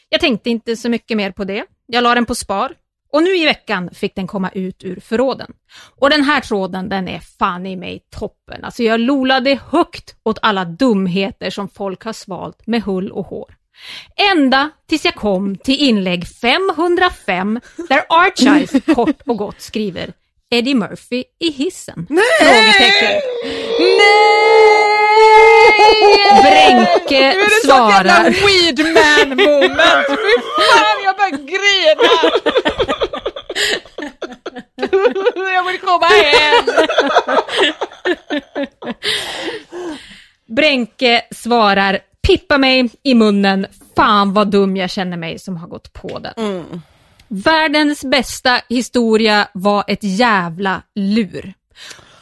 Jag tänkte inte så mycket mer på det. Jag la den på spar och nu i veckan fick den komma ut ur förråden. Och den här tråden, den är fan i mig toppen. Alltså jag lolade högt åt alla dumheter som folk har svalt med hull och hår. Ända tills jag kom till inlägg 505 där Archive <laughs> kort och gott skriver Eddie Murphy i hissen? Frågetecken. Nej! Bränke Nu är det sånt jävla svarar... weed man moment. Fy fan, jag bara grina. jag vill komma hem. Bränke svarar pippa mig i munnen. Fan vad dum jag känner mig som har gått på den. Världens bästa historia var ett jävla lur.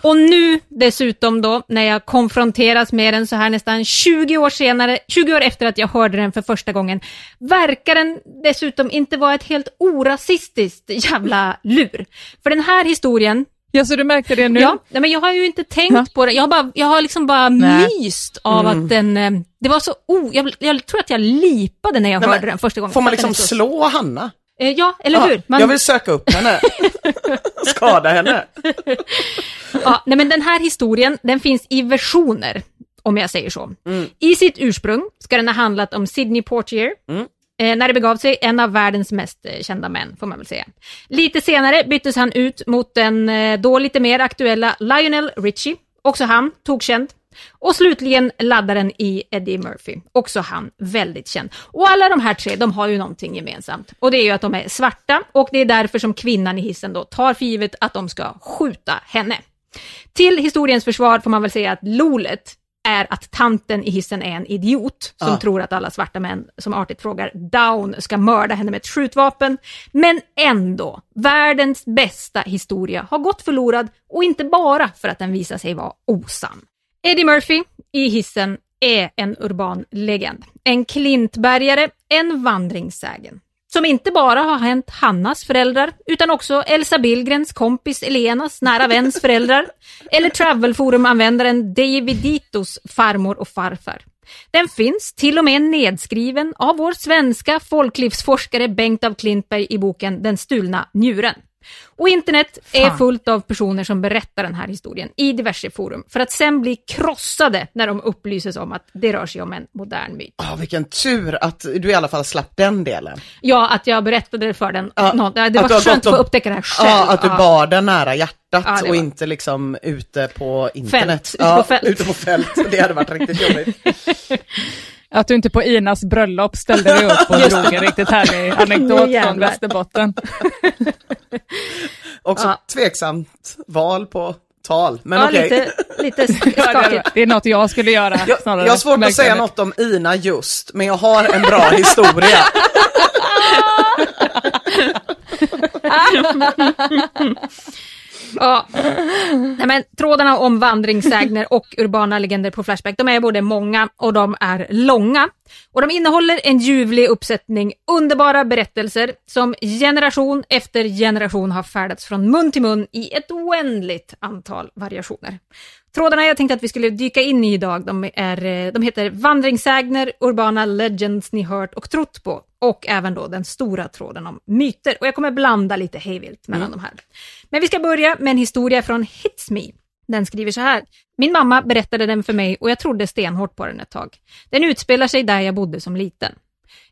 Och nu dessutom då, när jag konfronteras med den så här nästan 20 år senare, 20 år efter att jag hörde den för första gången, verkar den dessutom inte vara ett helt orasistiskt jävla lur. För den här historien, Ja, så du märkte det nu? Ja, nej, men jag har ju inte tänkt Ja. på det. Jag har, bara, jag har liksom bara Nej. myst av att den... eh, Det var så... Oh, jag, jag tror att jag lipade när jag Nej, hörde men den första gången. Får man liksom slå Hanna? Eh, Ja, eller Ja, hur? Man, Jag vill söka upp henne. <laughs> Skada henne. ja, nej, men den här historien, den finns i versioner, om jag säger så. I sitt ursprung ska den ha handlat om Sidney Portier, eh, när det begav sig, en av världens mest eh, kända män, får man väl säga. Lite senare byttes han ut mot den eh, då lite mer aktuella Lionel Richie, också han tokkänd. Och slutligen laddaren i Eddie Murphy, också han väldigt känd. Och alla de här tre, de har ju någonting gemensamt. Och det är ju att de är svarta och det är därför som kvinnan i hissen då tar för givet att de ska skjuta henne. Till historiens försvar får man väl säga att lolet är att tanten i hissen är en idiot som Ja. tror att alla svarta män som artigt frågar down ska mörda henne med ett skjutvapen. Men ändå, världens bästa historia har gått förlorad och inte bara för att den visar sig vara osann. Eddie Murphy i hissen är en urban legend. En klintbergare, en vandringssägen. Som inte bara har hänt Hannas föräldrar, utan också Elsa Billgrens kompis Elenas nära väns föräldrar. Eller travelforumanvändaren David Ditos farmor och farfar. Den finns till och med nedskriven av vår svenska folklivsforskare Bengt av Klintberg i boken Den stulna njuren. Och internet är Fan. fullt av personer som berättar den här historien i diverse forum för att sen bli krossade när de upplyses om att det rör sig om en modern myt. Ah, vilken tur att du i alla fall slapp den delen. Ja, att jag berättade det för den. Ja, Nå- det var skönt att få upptäcka det här själv. Ja, att du bar den nära hjärtat Ja, och var- inte liksom ute på internet. ute ja, på fält. Ute på fält. Det hade varit riktigt jobbigt. <laughs> Att du inte på Inas bröllop ställde dig upp och <laughs> drog en riktigt härlig <laughs> anekdot från. Västerbotten. <laughs> Också Ja. tveksamt val på tal, men ja, okej. lite, lite Ja, skakigt. det- Det är något jag skulle göra. Jag, jag har svårt att säga något om Ina just, men jag har en bra historia. Ja. Nej, men, trådarna om vandringssägner och urbana legender på Flashback, de är både många och de är långa. Och de innehåller en ljuvlig uppsättning underbara berättelser som generation efter generation har färdats från mun till mun i ett oändligt antal variationer. Trådarna jag tänkte att vi skulle dyka in i idag, de, är, eh, de heter vandringssägner, urbana legends ni hört och trott på och även då den stora tråden om myter. Och jag kommer blanda lite hejvilt mellan de här. Men vi ska börja med en historia från Hits Me. Den skriver så här. Min mamma berättade den för mig och jag trodde stenhårt på den ett tag. Den utspelar sig där jag bodde som liten.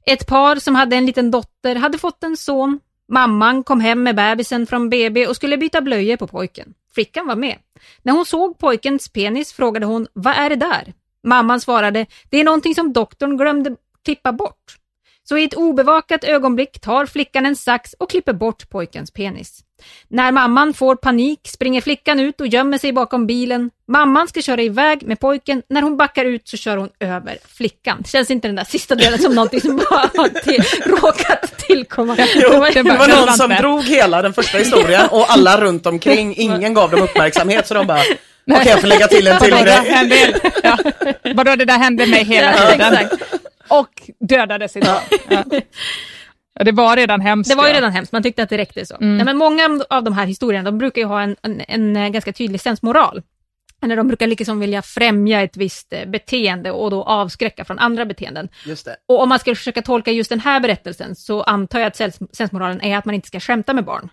Ett par som hade en liten dotter hade fått en son. Mamman kom hem med bebisen från BB och skulle byta blöjor på pojken. Flickan var med. När hon såg pojkens penis frågade hon, vad är det där? Mamman svarade, det är någonting som doktorn glömde klippa bort. Så i ett obevakat ögonblick tar flickan en sax och klipper bort pojkens penis. När mamman får panik springer flickan ut och gömmer sig bakom bilen. Mamman ska köra iväg med pojken. När hon backar ut så kör hon över flickan. Känns inte den där sista delen som någonting som bara har till, råkat tillkomma? <laughs> Jo, Det var- det var någon som drog hela den första historien och alla runt omkring, <laughs> ingen gav dem uppmärksamhet så de bara, okej jag får lägga till en till Vadå, det grej. ja. Vadå, det där hände mig hela Ja, tiden. exakt. Och dödades idag. <laughs> Ja. Ja, det var redan hemskt. Det var ju redan hemskt, man tyckte att det räckte så. Mm. Nej, men många av de här historierna, de brukar ju ha en, en, en eh, ganska tydlig sensmoral. Eller de brukar liksom vilja främja ett visst eh, beteende och då avskräcka från andra beteenden. Just det. Och om man ska försöka tolka just den här berättelsen så antar jag att sens- sensmoralen är att man inte ska skämta med barn.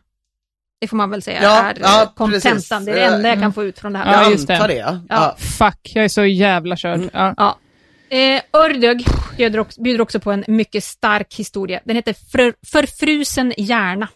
Det får man väl säga Ja, är ja, eh, kontentan. Det är det enda jag kan få ut från det här. Ja, Jag just det. antar det. Ja. Fuck, jag är så jävla körd. Ja. Ja. Eh, Ördög bjuder också, bjuder också på en mycket stark historia. Den heter För, Förfrusen hjärna.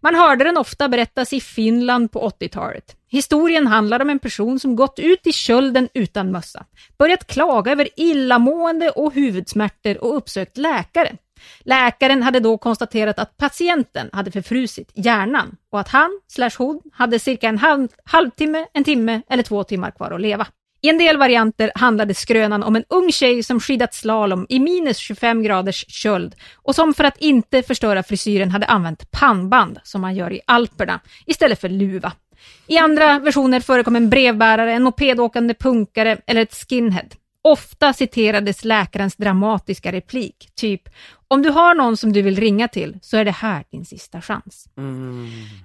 Man hörde den ofta berättas i Finland på 80-talet. Historien handlar om en person som gått ut i kölden utan mössa, börjat klaga över illamående och huvudsmärtor och uppsökt läkare. Läkaren hade då konstaterat att patienten hade förfrusit hjärnan och att han, slash hon, hade cirka en halv, halvtimme, en timme eller två timmar kvar att leva. I en del varianter handlade skrönan om en ung tjej som skidat slalom i minus 25 graders köld och som för att inte förstöra frisyren hade använt pannband som man gör i Alperna istället för luva. I andra versioner förekom en brevbärare, en mopedåkande punkare eller ett skinhead. Ofta citerades läkarens dramatiska replik, typ om du har någon som du vill ringa till så är det här din sista chans.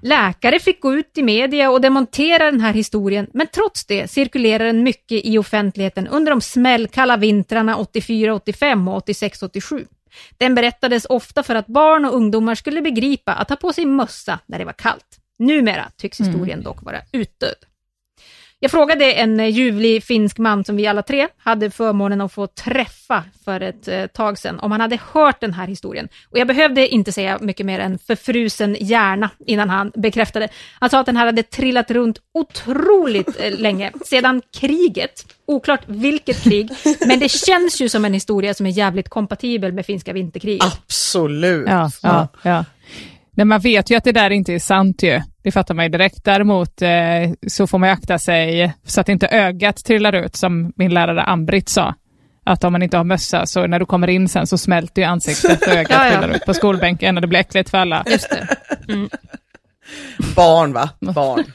Läkare fick gå ut i media och demontera den här historien, men trots det cirkulerar den mycket i offentligheten under de smällkalla vintrarna 84-85 och 86-87. Den berättades ofta för att barn och ungdomar skulle begripa att ta på sig mössa när det var kallt. Numera tycks historien dock vara utdöd. Jag frågade en eh, ljuvlig finsk man som vi alla tre hade förmånen att få träffa för ett eh, tag sedan, om han hade hört den här historien. Och jag behövde inte säga mycket mer än förfrusen hjärna innan han bekräftade. Han sa att den här hade trillat runt otroligt eh, länge, sedan kriget. Oklart vilket krig, <laughs> men det känns ju som en historia som är jävligt kompatibel med finska vinterkriget. Absolut. Ja, ja, ja. Men man vet ju att det där inte är sant ju. Det fattar man ju direkt. Däremot eh, så får man ju akta sig så att inte ögat trillar ut, som min lärare Ambrit sa. Att om man inte har mössa så när du kommer in sen så smälter ju ansiktet och <laughs> ögat Ja, ja. trillar ut på skolbänken och det blir äckligt för alla. Just det. Mm. Barn va? Barn. <laughs>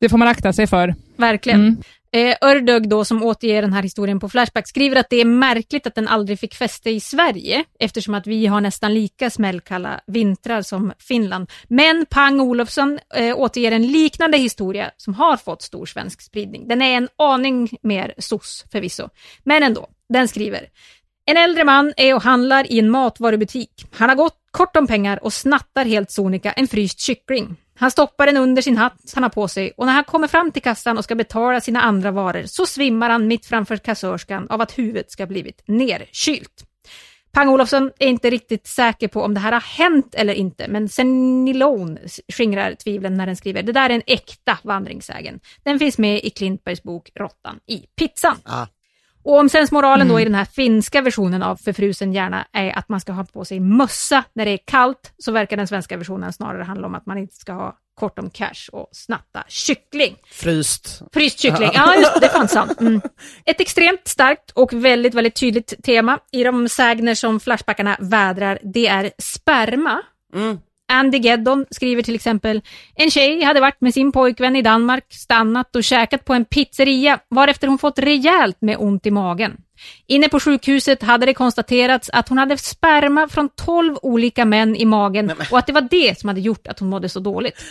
Det får man akta sig för. Verkligen. Mm. Eh, Ördög då, som återger den här historien på Flashback, skriver att det är märkligt att den aldrig fick fäste i Sverige, eftersom att vi har nästan lika smällkalla vintrar som Finland. Men Pang Olofsson eh, återger en liknande historia som har fått stor svensk spridning. Den är en aning mer sos förvisso, men ändå. Den skriver en äldre man är och handlar i en matvarubutik. Han har gått kort om pengar och snattar helt sonika en fryst kyckling. Han stoppar den under sin hatt han har på sig och när han kommer fram till kassan och ska betala sina andra varor så svimmar han mitt framför kassörskan av att huvudet ska blivit nerkylt. Pang Olofsson är inte riktigt säker på om det här har hänt eller inte, men Senilon skingrar tvivlen när den skriver det där är en äkta vandringssägen. Den finns med i Klintbergs bok Råttan i pizzan. Ah. Och om sensmoralen då i den här finska versionen av Förfrusen hjärna är att man ska ha på sig mössa när det är kallt, så verkar den svenska versionen snarare handla om att man inte ska ha kort om cash och snatta kyckling. Fryst. Fryst kyckling, ja just det, fanns sant. Mm. Ett extremt starkt och väldigt, väldigt tydligt tema i de sägner som Flashbackarna vädrar, det är sperma. Andy Geddon skriver till exempel, en tjej hade varit med sin pojkvän i Danmark, stannat och käkat på en pizzeria, varefter hon fått rejält med ont i magen. Inne på sjukhuset hade det konstaterats att hon hade sperma från 12 olika män i magen och att det var det som hade gjort att hon mådde så dåligt. <laughs>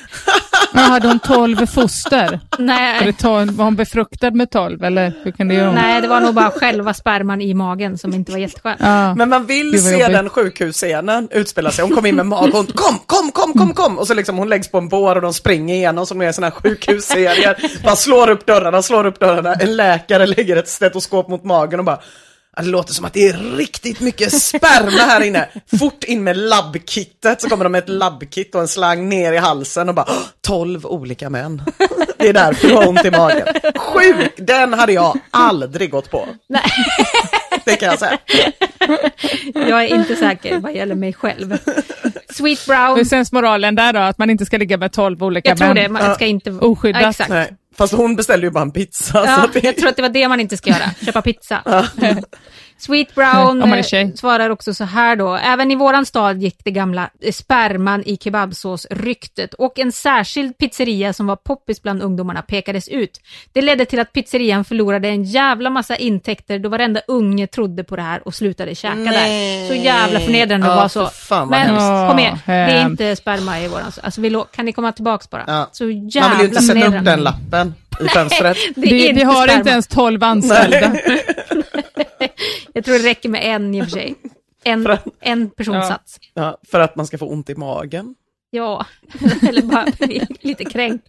Ja, hade hon tolv foster? Eller Nej, tolv, var hon befruktad med tolv? Eller hur kan det göra? nej, det var nog bara själva sperman i magen som inte var jätteskön. Ja. Men man vill se jobbigt. den sjukhusscenen utspela sig. Hon kom in med mag och hon, kom, kom, kom, kom, kom. Och så liksom hon läggs på en bår och de springer igenom som är sådana här sjukhusserier. Bara slår upp dörrarna, slår upp dörrarna. En läkare lägger ett stetoskop mot magen och bara "Ja, det låter som att det är riktigt mycket sperma här inne. <laughs> Fort in med labbkittet så kommer de med ett labbkit och en slang ner i halsen och bara "Åh, 12 olika män. <laughs> Det är därför du har ont i magen. Sjuk! Den hade jag aldrig gått på. Nej. <laughs> Det kan jag säga. Jag är inte säker vad gäller mig själv. Sweet Brown, Hur känns moralen där då? Att man inte ska ligga med tolv olika jag tror män? det, man ska inte... Oskyddat. Ja, exakt. Nej, fast hon beställde ju bara en pizza. Ja, det... jag tror att det var det man inte ska göra, köpa pizza. <laughs> Sweet Brown är eh, svarar också så här då. Även i våran stad gick det gamla eh, sperman i kebabsås-ryktet och en särskild pizzeria som var poppis bland ungdomarna pekades ut. Det ledde till att pizzerian förlorade en jävla massa intäkter då varenda unge trodde på det här och slutade käka där. Så jävla förnedrande Ja, att vara så. för fan Men hemskt. kom igen, det är inte sperma i våran. Alltså, vi lo- kan ni komma tillbaks bara? Ja. Så jävla Man vill ju inte sätta upp den lappen i fönstret. <laughs> Det är Vi, inte vi har sperma. inte ens tolv anställda. <laughs> <laughs> Jag tror det räcker med en i och för sig. En, För att- en personsats. Ja, för att man ska få ont i magen. Ja, <laughs> eller bara bli lite kränkt.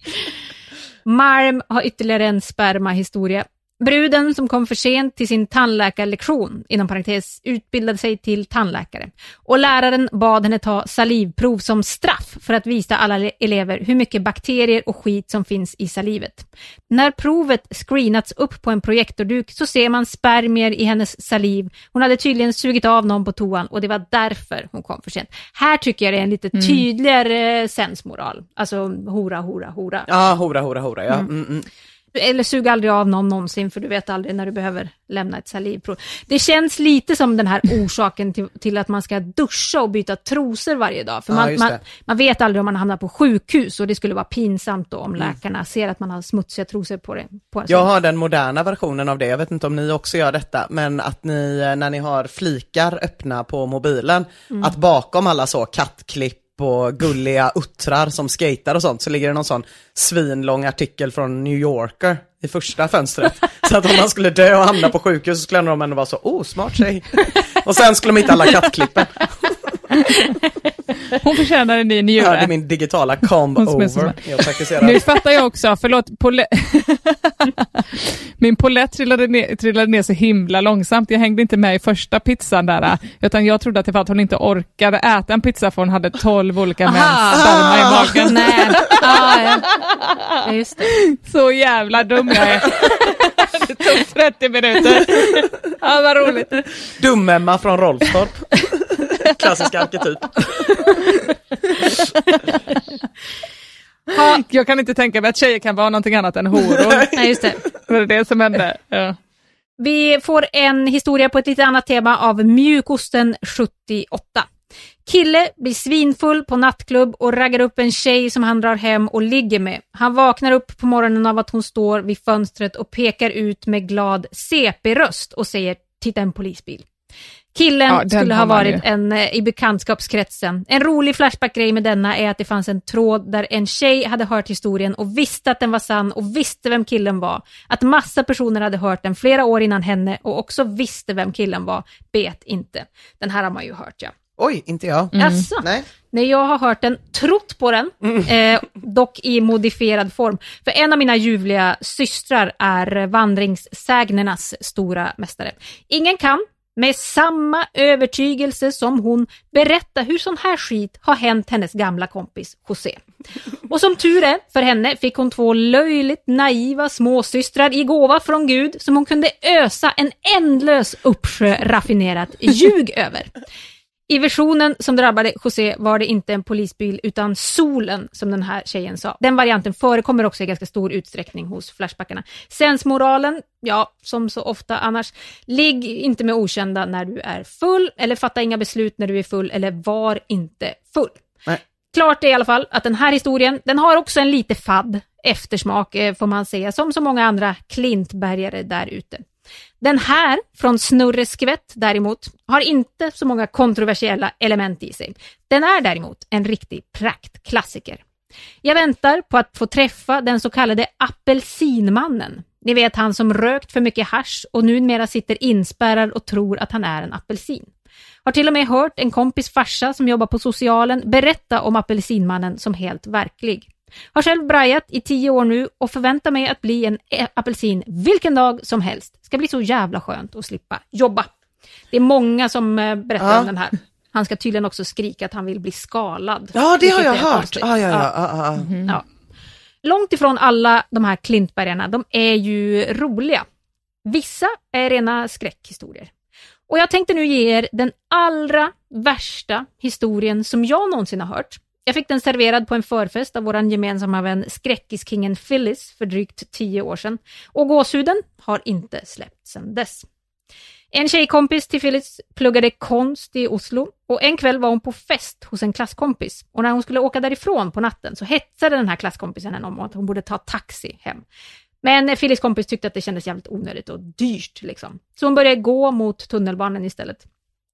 Marm har ytterligare en spermahistoria. Bruden som kom för sent till sin tandläkarlektion, inom parentes, utbildade sig till tandläkare. Och läraren bad henne ta salivprov som straff för att visa alla elever hur mycket bakterier och skit som finns i salivet. När provet screenats upp på en projektorduk så ser man spermier i hennes saliv. Hon hade tydligen sugit av någon på toan och det var därför hon kom för sent. Här tycker jag det är en lite tydligare sensmoral. Alltså hora, hora, hora. Ja, hora, hora, hora, ja. Mm, mm. Eller sug aldrig av någon någonsin, för du vet aldrig när du behöver lämna ett salivprov. Det känns lite som den här orsaken till, till att man ska duscha och byta trosor varje dag. För Ja, man, just man, man vet aldrig om man hamnar på sjukhus och det skulle vara pinsamt då om Mm. läkarna ser att man har smutsiga trosor på, det, på en. Jag har den moderna versionen av det, jag vet inte om ni också gör detta, men att ni, eh, när ni har flikar öppna på mobilen, Mm. att bakom alla så kattklipp och gulliga uttrar som skater och sånt, så ligger det någon sån svinlång artikel från New Yorker i första fönstret. <laughs> så att om man skulle dö och hamna på sjukhus så skulle de ändå vara så, oh, smart tjej. och sen skulle de hitta alla kattklippen. <laughs> <laughs> Hon förtjänar en ny njure. det är min digitala så over. Jag. Nu fattar jag också, förlåt, pole... <laughs> min polett trillade ner, trillade ner så himla långsamt. Jag hängde inte med i första pizzan där, utan jag trodde att det var att hon inte orkade äta en pizza för hon hade tolv olika mäns sperma i magen. Nej, <laughs> ah, ja. ja, just det. Så jävla dum jag är. det tog 30 minuter. Ja, vad roligt. Dum-Emma från Rolfstorp. <laughs> Klassisk arketyp. Jag kan inte tänka mig att tjejer kan vara någonting annat än horor. <laughs> Nej, just det. Det var det som hände. Ja. Vi får en historia på ett lite annat tema av Mjukosten 78. Kille blir svinfull på nattklubb och raggar upp en tjej som han drar hem och ligger med. Han vaknar upp på morgonen av att hon står vid fönstret och pekar ut med glad CP-röst och säger “Titta en polisbil”. Killen Ja, skulle ha varit ju. en eh, i bekantskapskretsen. En rolig Flashback-grej med denna är att det fanns en tråd där en tjej hade hört historien och visste att den var sann och visste vem killen var. Att massa personer hade hört den flera år innan henne och också visste vem killen var, bet inte. Den här har man ju hört ja. Oj, inte jag. Jaså? Nej. Nej, jag har hört den, trott på den, eh, dock i modifierad form. För en av mina ljuvliga systrar är vandringssägnernas stora mästare. Ingen kan med samma övertygelse som hon berättar hur sån här skit har hänt hennes gamla kompis José. Och som tur är för henne fick hon två löjligt naiva småsystrar i gåva från Gud som hon kunde ösa en ändlös uppsjö raffinerat ljug över. I versionen som drabbade José var det inte en polisbil utan solen som den här tjejen sa. Den varianten förekommer också i ganska stor utsträckning hos Flashbackarna. Sensmoralen, ja, som så ofta annars, ligg inte med okända när du är full eller fatta inga beslut när du är full eller var inte full. Nej. Klart är i alla fall att den här historien, den har också en lite fadd eftersmak eh, får man säga, som så många andra klintbergare där ute. Den här, från Snurre Skvätt däremot, har inte så många kontroversiella element i sig. Den är däremot en riktig praktklassiker. Jag väntar på att få träffa den så kallade apelsinmannen. Ni vet han som rökt för mycket hasch och numera sitter inspärrad och tror att han är en apelsin. Har till och med hört en kompis farsa som jobbar på socialen berätta om apelsinmannen som helt verklig. Har själv brajat i tio år nu och förväntar mig att bli en apelsin vilken dag som helst. Ska bli så jävla skönt att slippa jobba. Det är många som eh, berättar Ja. om den här. Han ska tydligen också skrika att han vill bli skalad. Ja, det har jag hört. Ah, ja, ja, ja, ja. Ja. Långt ifrån alla de här klintbergarna, de är ju roliga. Vissa är rena skräckhistorier. Och jag tänkte nu ge er den allra värsta historien som jag någonsin har hört. Jag fick den serverad på en förfest av vår gemensamma vän skräckiskingen Phyllis för drygt tio år sedan. Och gåshuden har inte släppt sedan dess. En tjejkompis till Phyllis pluggade konst i Oslo och en kväll var hon på fest hos en klasskompis och när hon skulle åka därifrån på natten så hetsade den här klasskompisen henne om att hon borde ta taxi hem. Men Phyllis kompis tyckte att det kändes jävligt onödigt och dyrt liksom. Så hon började gå mot tunnelbanan istället.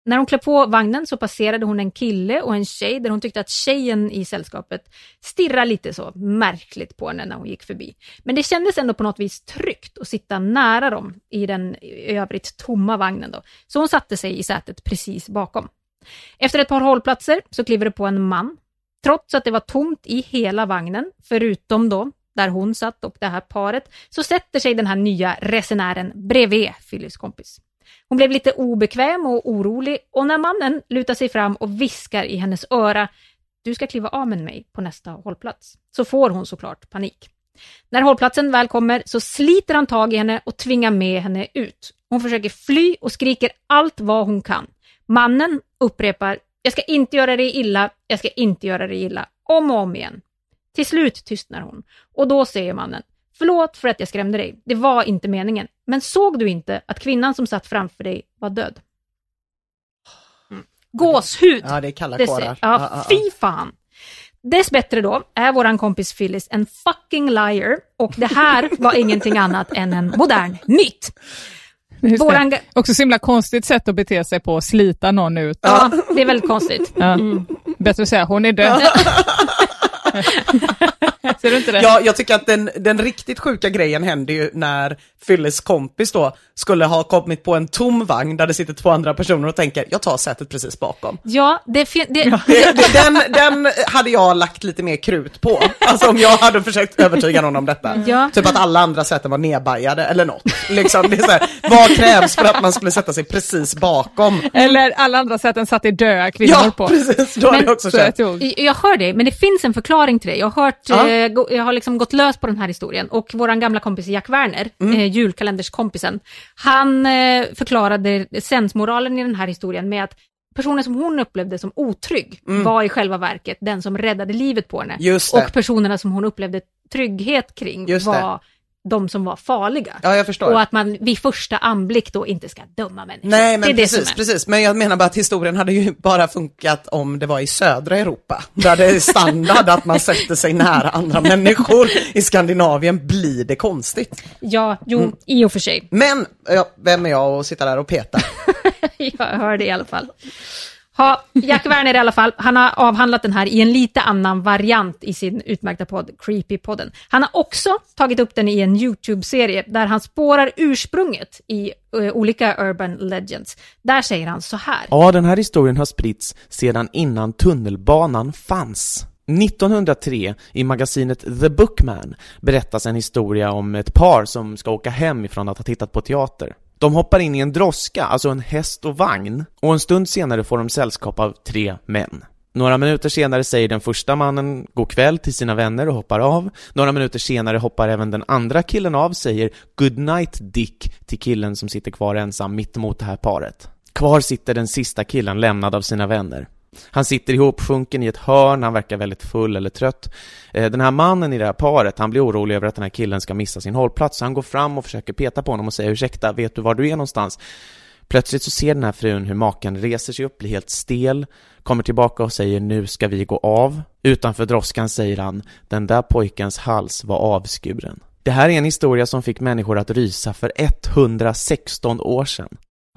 När hon klev på vagnen så passerade hon en kille och en tjej där hon tyckte att tjejen i sällskapet stirrade lite så märkligt på henne när hon gick förbi. Men det kändes ändå på något vis tryggt att sitta nära dem i den i övrigt tomma vagnen då. Så hon satte sig i sätet precis bakom. Efter ett par hållplatser så kliver det på en man. Trots att det var tomt i hela vagnen, förutom då där hon satt och det här paret, så sätter sig den här nya resenären bredvid Phyllis kompis. Hon blev lite obekväm och orolig och när mannen lutar sig fram och viskar i hennes öra du ska kliva av med mig på nästa hållplats, så får hon såklart panik. När hållplatsen väl kommer så sliter han tag i henne och tvingar med henne ut. Hon försöker fly och skriker allt vad hon kan. Mannen upprepar jag ska inte göra dig illa, jag ska inte göra dig illa, om och om igen. Till slut tystnar hon och då säger mannen Förlåt för att jag skrämde dig, det var inte meningen. Men såg du inte att kvinnan som satt framför dig var död? Mm. Gåshud! Ja, det är kalla kårar. Ja, fy fan! Dessbättre då är våran kompis Phyllis en fucking liar och det här var ingenting annat än en modern myt. Våran, Också så himla konstigt sätt att bete sig på, slita någon ut. ja, det är väldigt konstigt. Ja. Bättre att säga hon är död. <laughs> <laughs> Ser du inte det? Ja, jag tycker att den, den riktigt sjuka grejen händer ju när Phyllis kompis då skulle ha kommit på en tom vagn där det sitter två andra personer och tänker jag tar sätet precis bakom. Ja, det, fin- det, Det- det- Den, den hade jag lagt lite mer krut på. Alltså om jag hade försökt övertyga någon om detta. Ja. Typ att alla andra säten var nedbajade eller något. Liksom, det är så här, vad krävs för att man skulle sätta sig precis bakom? Eller alla andra sätten satt det döda kvinnor Ja, på. precis. Då hade Men- jag också känt. Jag- Jag hör dig, men det finns en förklaring till det. Jag har, hört, Ja. eh, jag har liksom gått lös på den här historien och våran gamla kompis Jack Werner, Mm. eh, julkalenderskompisen, han eh, förklarade sensmoralen i den här historien med att personen som hon upplevde som otrygg var i själva verket den som räddade livet på henne. Mm. Och personerna som hon upplevde trygghet kring var de som var farliga. Ja, jag förstår. Och att man vid första anblick då inte ska döma människor. Nej, men precis, precis. Men jag menar bara att historien hade ju bara funkat om det var i södra Europa. Där det är standard att man sätter sig nära andra människor. I Skandinavien blir det konstigt. Ja, jo, Mm. i och för sig. Men, ja, vem är jag att sitta där och peta? <laughs> Jag hör det i alla fall. Ha, Jack Werner i alla fall, han har avhandlat den här i en lite annan variant i sin utmärkta podd Creepy-podden. Han har också tagit upp den i en YouTube-serie där han spårar ursprunget i uh, olika urban legends. Där säger han så här. Ja, den här historien har spritts sedan innan tunnelbanan fanns. 1903 i magasinet The Bookman berättas en historia om ett par som ska åka hem ifrån att ha tittat på teater. De hoppar in i en droska, alltså en häst och vagn, och en stund senare får de sällskap av tre män. Några minuter senare säger den första mannen god kväll till sina vänner och hoppar av. Några minuter senare hoppar även den andra killen av, säger good night Dick till killen som sitter kvar ensam mitt emot det här paret. Kvar sitter den sista killen lämnad av sina vänner. Han sitter ihopsjunken i ett hörn, han verkar väldigt full eller trött. Eh, den här mannen i det här paret, han blir orolig över att den här killen ska missa sin hållplats, så han går fram och försöker peta på honom och säger ursäkta, vet du var du är någonstans? Plötsligt så ser den här frun hur maken reser sig upp, blir helt stel, kommer tillbaka och säger nu ska vi gå av. Utanför droskan säger han, den där pojkens hals var avskuren. Det här är en historia som fick människor att rysa för 116 år sedan.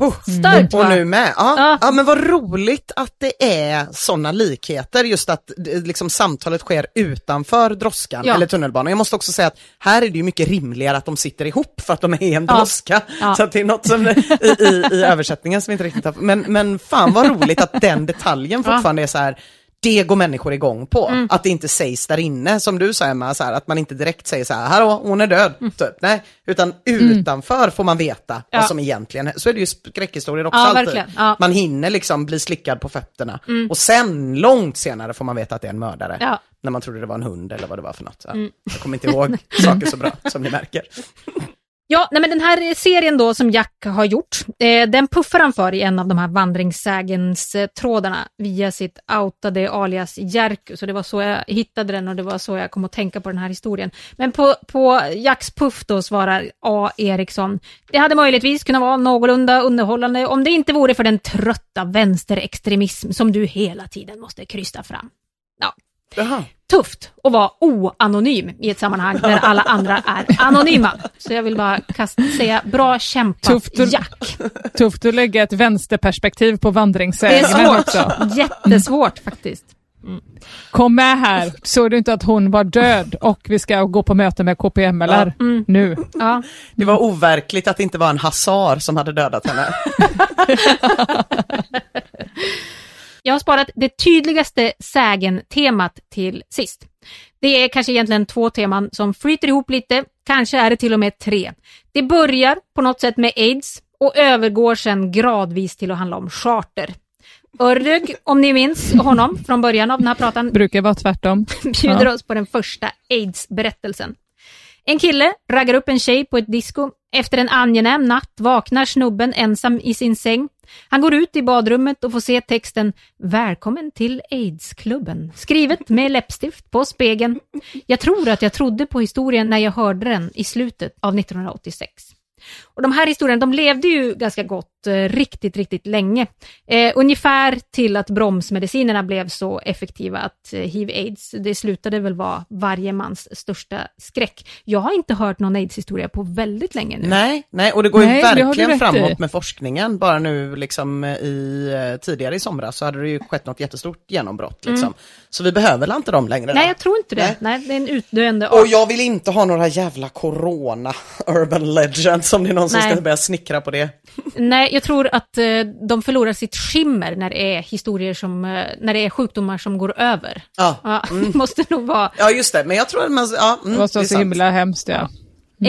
Oh, Starkt, och nu med. Ja, Ja. ja. men vad roligt att det är sådana likheter, just att eh, liksom, samtalet sker utanför droskan Ja. eller tunnelbanan. Jag måste också säga att här är det ju mycket rimligare att de sitter ihop för att de är i en droska. Så att det är något som, i, i, i översättningen som vi inte riktigt har, men, men fan vad roligt att den detaljen fortfarande är så här, det går människor igång på. Mm. Att det inte sägs där inne, som du sa Emma, så här, att man inte direkt säger så här, hallå, hon är död, typ. Nej, utan utanför får man veta Mm. Ja. vad som egentligen. Så är det ju skräckhistorier också Ja, alltid. Ja. Man hinner liksom bli slickad på fötterna. Och sen, långt senare, får man veta att det är en mördare. När man trodde det var en hund eller vad det var för något. Ja. Jag kommer inte ihåg <laughs> saker så bra, som ni märker. <laughs> Ja, nej men den här serien då som Jack har gjort, eh, den puffar han för i en av de här vandringssägens eh, trådarna via sitt outade alias Jerkus. Och det var så jag hittade den och det var så jag kom att tänka på den här historien. Men på, på Jacks puff då svarar A. Eriksson, det hade möjligtvis kunnat vara någorlunda underhållande om det inte vore för den trötta vänsterextremism som du hela tiden måste krysta fram. Ja, Jaha. tufft att vara oanonym i ett sammanhang där alla andra är anonyma. Så jag vill bara kast, säga bra kämpat Tufft och- Jack. Tufft att lägga ett vänsterperspektiv på Det är vandringssägnen svårt. också. Jättesvårt faktiskt. Kom med här, såg du inte att hon var död och vi ska gå på möte med KPMLR Mm. nu? Ja. Det var overkligt att det inte var en hasar som hade dödat henne. <laughs> Jag har sparat det tydligaste sägen-temat till sist. Det är kanske egentligen två teman som flyter ihop lite, kanske är det till och med tre. Det börjar på något sätt med aids och övergår sen gradvis till att handla om charter. Örrög, om ni minns honom från början av den här pratan, Brukar vara tvärtom. <laughs> bjuder oss på den första aids-berättelsen. En kille raggar upp en tjej på ett disco. Efter en angenäm natt vaknar snubben ensam i sin säng. Han går ut i badrummet och får se texten “Välkommen till aids-klubben” skrivet med läppstift på spegeln. Jag tror att jag trodde på historien när jag hörde den i slutet av 1986. Och de här historierna, de levde ju ganska gott eh, riktigt, riktigt länge. Eh, ungefär till att bromsmedicinerna blev så effektiva att eh, hiv-aids, det slutade väl vara varje mans största skräck. Jag har inte hört någon aids-historia på väldigt länge nu. Nej, nej, och det går ju Nej, du verkligen framåt med forskningen. Bara nu liksom i, eh, tidigare i somras så hade det ju skett något jättestort genombrott liksom. Så vi behöver inte dem längre? Mm. Nej, jag tror inte det. Nej. Nej, det är en utdöende Och art. jag vill inte ha några jävla corona <laughs> urban legends om det är någon som Nej. ska börja snickra på det. Nej, jag tror att eh, de förlorar sitt skimmer när det är historier som, eh, när det är sjukdomar som går över. Ja, Ja, <laughs> det måste nog vara. ja just det, men jag tror att man, ja, mm, Det måste det vara är så sant. himla hemskt ja.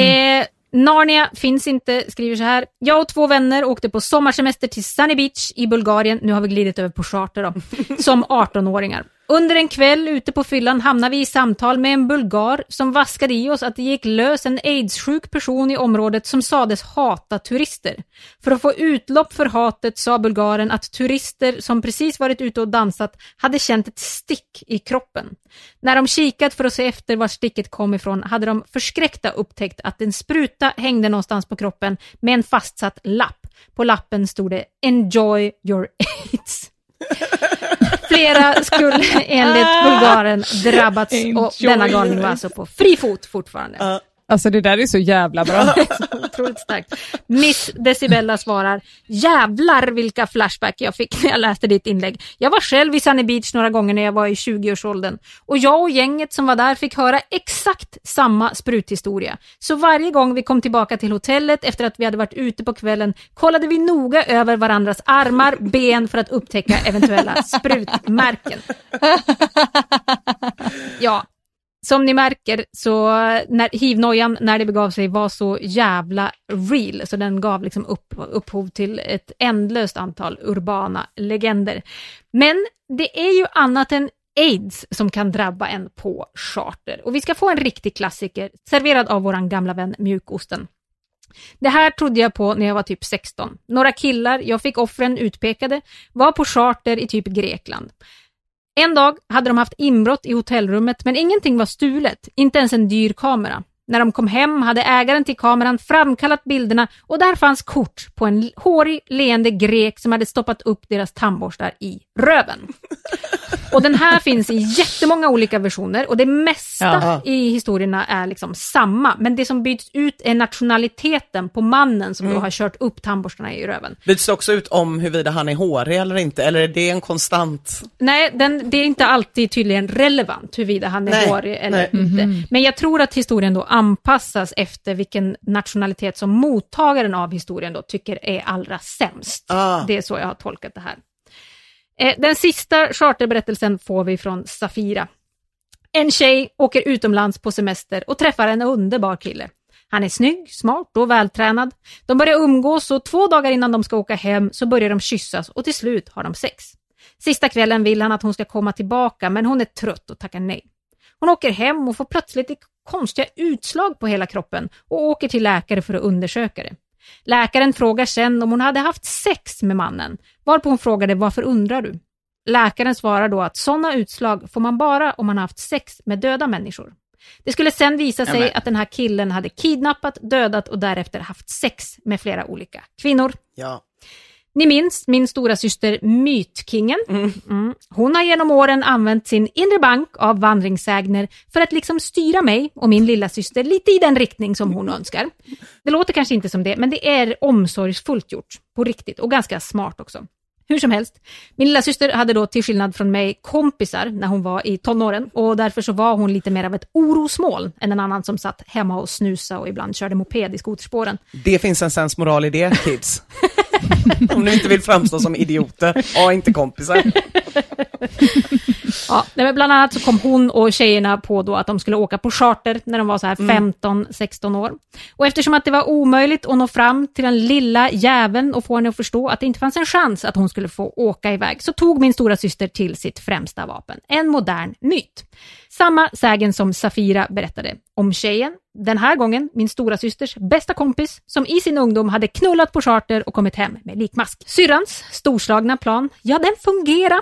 Eh, Narnia finns inte, skriver så här. Jag och två vänner åkte på sommarsemester till Sunny Beach i Bulgarien. Nu har vi glidit över på charter då. Som 18-åringar. Under en kväll ute på fyllan hamnade vi i samtal med en bulgar som vaskade i oss att det gick lös en aidssjuk person i området som sades hata turister. För att få utlopp för hatet sa bulgaren att turister som precis varit ute och dansat hade känt ett stick i kroppen. När de kikat för att se efter var sticket kom ifrån hade de förskräckta upptäckt att en spruta hängde någonstans på kroppen med en fastsatt lapp. På lappen stod det “Enjoy your <laughs> aids”. <laughs> Flera skulle enligt bulgaren drabbats och denna galning var alltså på fri fot fortfarande. Alltså det där är så jävla bra. <laughs> Otroligt starkt. Miss Decibella svarar, jävlar vilka flashback jag fick när jag läste ditt inlägg. Jag var själv i Sunny Beach några gånger när jag var i 20-årsåldern och jag och gänget som var där fick höra exakt samma spruthistoria. Så varje gång vi kom tillbaka till hotellet efter att vi hade varit ute på kvällen kollade vi noga över varandras armar, ben för att upptäcka eventuella sprutmärken. <laughs> Ja, som ni märker så när hivnojan när det begav sig var så jävla real så den gav liksom upp, upphov till ett ändlöst antal urbana legender. Men det är ju annat än aids som kan drabba en på charter och vi ska få en riktig klassiker serverad av våran gamla vän Mjukosten. Det här trodde jag på när jag var typ 16. Några killar, jag fick offren utpekade, var på charter i typ Grekland. En dag hade de haft inbrott i hotellrummet men ingenting var stulet, inte ens en dyr kamera. När de kom hem hade ägaren till kameran framkallat bilderna och där fanns kort på en hårig, leende grek som hade stoppat upp deras tandborstar i röven. <laughs> Och den här finns i jättemånga olika versioner och det mesta Jaha. i historierna är liksom samma. Men det som byts ut är nationaliteten på mannen som då har kört upp tandborstarna i röven. Byts det också ut om huruvida han är hårig eller inte, eller är det en konstant? Nej, den, det är inte alltid tydligen relevant huruvida han är Nej, hårig eller nej. inte. Men jag tror att historien då anpassas efter vilken nationalitet som mottagaren av historien då tycker är allra sämst. Ah. Det är så jag har tolkat det här. Eh, den sista charterberättelsen får vi från Safira. En tjej åker utomlands på semester och träffar en underbar kille. Han är snygg, smart och vältränad. De börjar umgås och två dagar innan de ska åka hem så börjar de kyssas och till slut har de sex. Sista kvällen vill han att hon ska komma tillbaka men hon är trött och tackar nej. Hon åker hem och får plötsligt konstiga utslag på hela kroppen och åker till läkare för att undersöka det. Läkaren frågar sen om hon hade haft sex med mannen, varpå hon frågade varför undrar du? Läkaren svarar då att sådana utslag får man bara om man har haft sex med döda människor. Det skulle sen visa sig Nämen. att den här killen hade kidnappat, dödat och därefter haft sex med flera olika kvinnor. Ja. Ni minns min stora syster Mytkingen. Mm. Hon har genom åren använt sin inre bank av vandringssägner för att liksom styra mig och min lilla syster lite i den riktning som hon önskar. Det låter kanske inte som det, men det är omsorgsfullt gjort. På riktigt och ganska smart också. Hur som helst, min lilla syster hade då till skillnad från mig kompisar när hon var i tonåren och därför så var hon lite mer av ett orosmål än en annan som satt hemma och snusa och ibland körde moped i skoterspåren. Det finns en sensmoral i det, kids. <laughs> Om ni inte vill framstå som idioter, ha inte kompisar. <laughs> Ja, men bland annat så kom hon och tjejerna på då att de skulle åka på charter när de var så här 15-16 år. Och eftersom att det var omöjligt att nå fram till den lilla jäveln och få henne att förstå att det inte fanns en chans att hon skulle få åka iväg, så tog min stora syster till sitt främsta vapen, en modern myt. Samma sägen som Safira berättade om tjejen, den här gången min stora systers bästa kompis som i sin ungdom hade knullat på charter och kommit hem med likmask. Syrrans storslagna plan, ja den fungerar.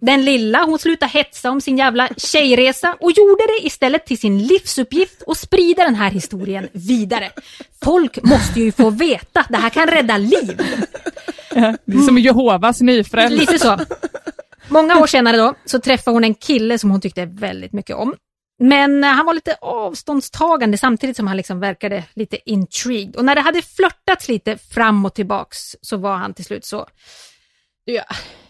Den lilla, hon slutade hetsa om sin jävla tjejresa och gjorde det istället till sin livsuppgift att sprida den här historien vidare. Folk måste ju få veta, det här kan rädda liv. Det är som Jehovas nyfrälst. Lite så. Många år senare då, så träffade hon en kille som hon tyckte väldigt mycket om. Men eh, han var lite avståndstagande samtidigt som han liksom verkade lite intrigued. Och när det hade flörtats lite fram och tillbaks så var han till slut så... Du,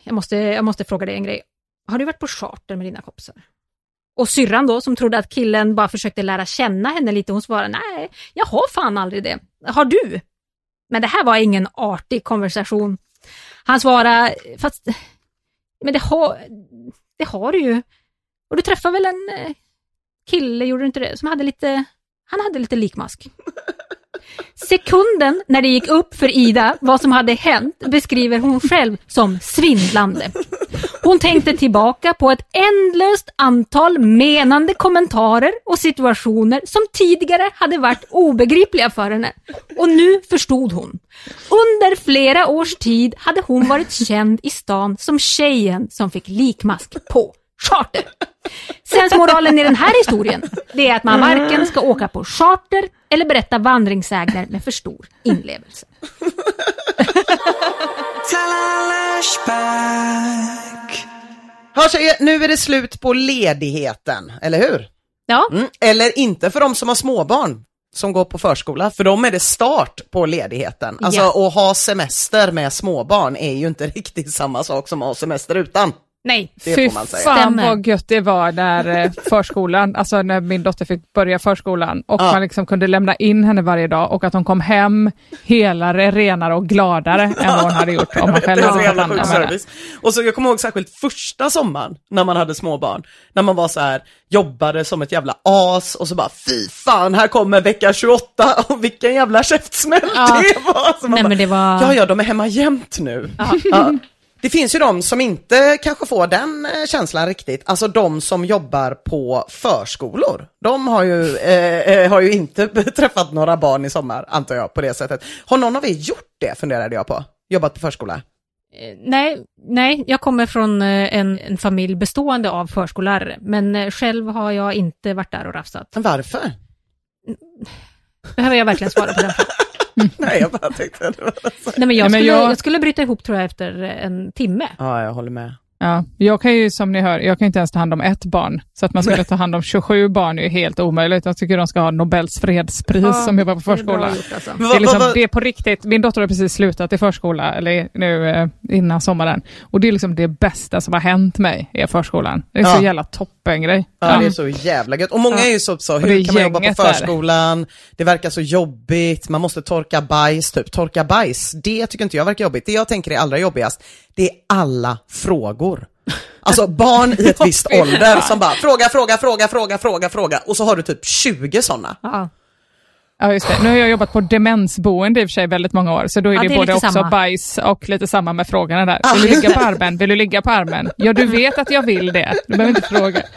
jag, måste, jag måste fråga dig en grej. Har du varit på charter med dina kompisar? Och syrran då, som trodde att killen bara försökte lära känna henne lite, hon svarade nej, jag har fan aldrig det. Har du? Men det här var ingen artig konversation. Han svarade, fast men det har, det har du ju. Och du träffade väl en eh, kille, gjorde du inte det, som hade lite, han hade lite likmask. Sekunden när det gick upp för Ida vad som hade hänt beskriver hon själv som svindlande. Hon tänkte tillbaka på ett ändlöst antal menande kommentarer och situationer som tidigare hade varit obegripliga för henne. Och nu förstod hon. Under flera års tid hade hon varit känd i stan som tjejen som fick likmask på charter. Sensmoralen i den här historien, det är att man varken ska åka på charter eller berätta vandringssägner med för stor inlevelse. Ja tjejer, nu är det slut på ledigheten, eller hur? Ja. Mm. Eller inte för de som har småbarn som går på förskola, för dem är det start på ledigheten. Alltså Ja. att ha semester med småbarn är ju inte <laughs> riktigt samma sak som att ha semester utan. Nej. Det Fy får man säga. fan Stämmer. vad gött det var när eh, förskolan, alltså när min dotter fick börja förskolan och Ja. man liksom kunde lämna in henne varje dag och att hon kom hem helare, renare och gladare än vad hon hade gjort om man själv Det är så hade tagit hand om henne. service. Och så jag kommer ihåg särskilt första sommaren när man hade småbarn. När man var så här, jobbade som ett jävla as och så bara fy fan, här kommer vecka 28 <laughs> och vilken jävla käftsmäll Ja. det var. Så man Nej, bara, men det var- Ja, ja, de är hemma jämt nu. Ja. Det finns ju de som inte kanske får den eh, känslan riktigt, alltså de som jobbar på förskolor. De har ju, eh, eh, har ju inte <laughs> träffat några barn i sommar, antar jag, på det sättet. Har någon av er gjort det, funderade jag på? Jobbat på förskola? Eh, Nej, nej, jag kommer från en, en familj bestående av förskollärare, men själv har jag inte varit där och rafsat. Varför? <sighs> Behöver jag verkligen svara på den <laughs> frågan? <laughs> Nej, jag bara tänkte det var så. Nej, men jag, skulle, jag- jag... skulle bryta ihop tror jag efter en timme. Ja, jag håller med. Ja, jag kan ju som ni hör, jag kan inte ens ta hand om ett barn. Så att man skulle ta hand om 27 barn är ju helt omöjligt. Jag tycker de ska ha Nobels fredspris som jobbar på det är förskola. gjort, alltså. Det är, liksom, det är på riktigt. Min dotter har precis slutat i förskola, eller nu eh, innan sommaren. Och det är liksom det bästa som har hänt mig i förskolan. Det är Ja. så jävla toppengrej. Ja, det är så jävla gött. Och många Ja. är ju så, så hur kan man jobba på gänget där. förskolan? Det verkar så jobbigt, man måste torka bajs, typ. Torka bajs, det tycker inte jag verkar jobbigt. Det jag tänker är allra jobbigast, det är alla frågor. Alltså barn i ett visst ålder som bara fråga, fråga, fråga, fråga, fråga, fråga och så har du typ 20 sådana. Ja. Ja, just det. Nu har jag jobbat på demensboende i och för sig väldigt många år, så då är Ja, det, det är både också samma. bajs och lite samma med frågorna där. Vill du ligga på armen? Vill du ligga på armen? Ja, du vet att jag vill det. Du behöver inte fråga. <laughs>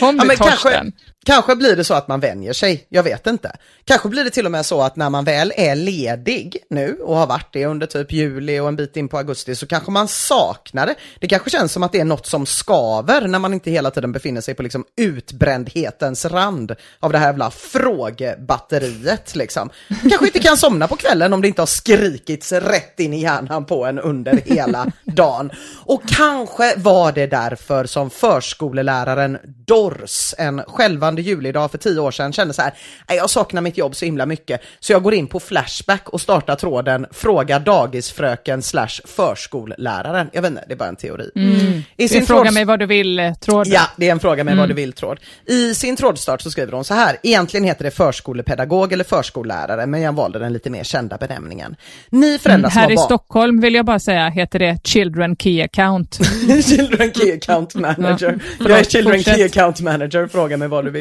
Kom Ja, du men Torsten. kanske, kanske blir det så att man vänjer sig, jag vet inte. Kanske blir det till och med så att när man väl är ledig nu och har varit det under typ juli och en bit in på augusti så kanske man saknar det. Det kanske känns som att det är något som skaver när man inte hela tiden befinner sig på liksom utbrändhetens rand av det här jävla frågebatteriet liksom. Kanske inte kan somna på kvällen om det inte har skrikits rätt in i hjärnan på en under hela dagen. Och kanske var det därför som förskoleläraren Dors, en själva lovande julidag för tio år sedan kände så här, "Nej, jag saknar mitt jobb så himla mycket, så jag går in på Flashback och startar tråden fråga dagisfröken slash förskolläraren. Jag vet inte, det är bara en teori. Mm. I sin fråga tråds- mig vad du vill-tråd. Ja, det är en fråga med Mm. vad du vill-tråd. I sin trådstart så skriver hon så här, egentligen heter det förskolepedagog eller förskollärare, men jag valde den lite mer kända benämningen. Ni föräldrar som Här i barn... Stockholm vill jag bara säga heter det Children Key Account. <laughs> Children Key Account <laughs> Manager. Ja, jag är Children fortsätt. Key Account Manager, fråga mig vad du vill.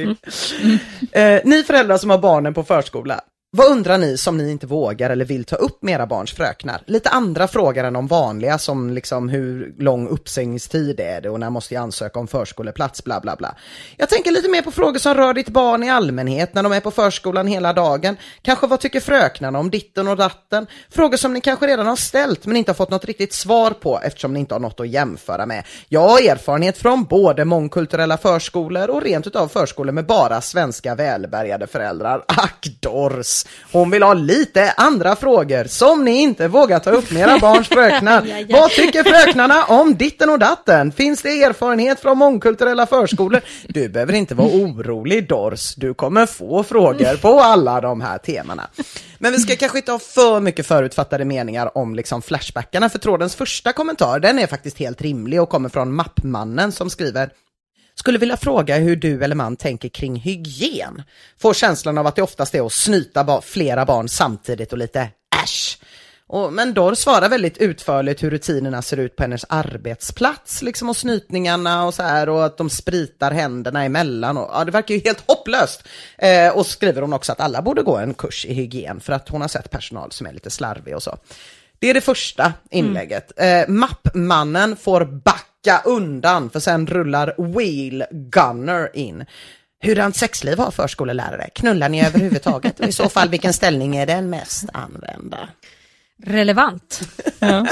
Eh, ni föräldrar som har barnen på förskola, vad undrar ni som ni inte vågar eller vill ta upp med era barns fröknar? Lite andra frågor än de vanliga som liksom hur lång uppsägningstid är det och när måste jag ansöka om förskoleplats, bla bla bla. Jag tänker lite mer på frågor som rör ditt barn i allmänhet när de är på förskolan hela dagen. Kanske vad tycker fröknarna om ditten och datten? Frågor som ni kanske redan har ställt men inte har fått något riktigt svar på eftersom ni inte har något att jämföra med. Jag har erfarenhet från både mångkulturella förskolor och rent utav förskolor med bara svenska välbärgade föräldrar. Ack Dors! Hon vill ha lite andra frågor som ni inte vågar ta upp med era barns <laughs> fröknar. Ja, ja. Vad tycker fröknarna om ditten och datten? Finns det erfarenhet från mångkulturella förskolor? Du behöver inte vara orolig Dors, du kommer få frågor på alla de här temana. Men vi ska kanske inte ha för mycket förutfattade meningar om liksom flashbackarna, för trådens första kommentar, den är faktiskt helt rimlig och kommer från Mappmannen som skriver skulle vilja fråga hur du eller man tänker kring hygien. Får känslan av att det oftast är att snyta ba- flera barn samtidigt och lite äsch. Och, men Dor svarar väldigt utförligt hur rutinerna ser ut på hennes arbetsplats, liksom och snytningarna och så här och att de spritar händerna emellan och ja, det verkar ju helt hopplöst. Eh, och skriver hon också att alla borde gå en kurs i hygien för att hon har sett personal som är lite slarvig och så. Det är det första inlägget. Eh, mappmannen får backa undan för sen rullar Wheel Gunner in. Hurdant sexliv har förskolelärare? Knullar ni överhuvudtaget? Och i så fall vilken ställning är den mest använda? Relevant.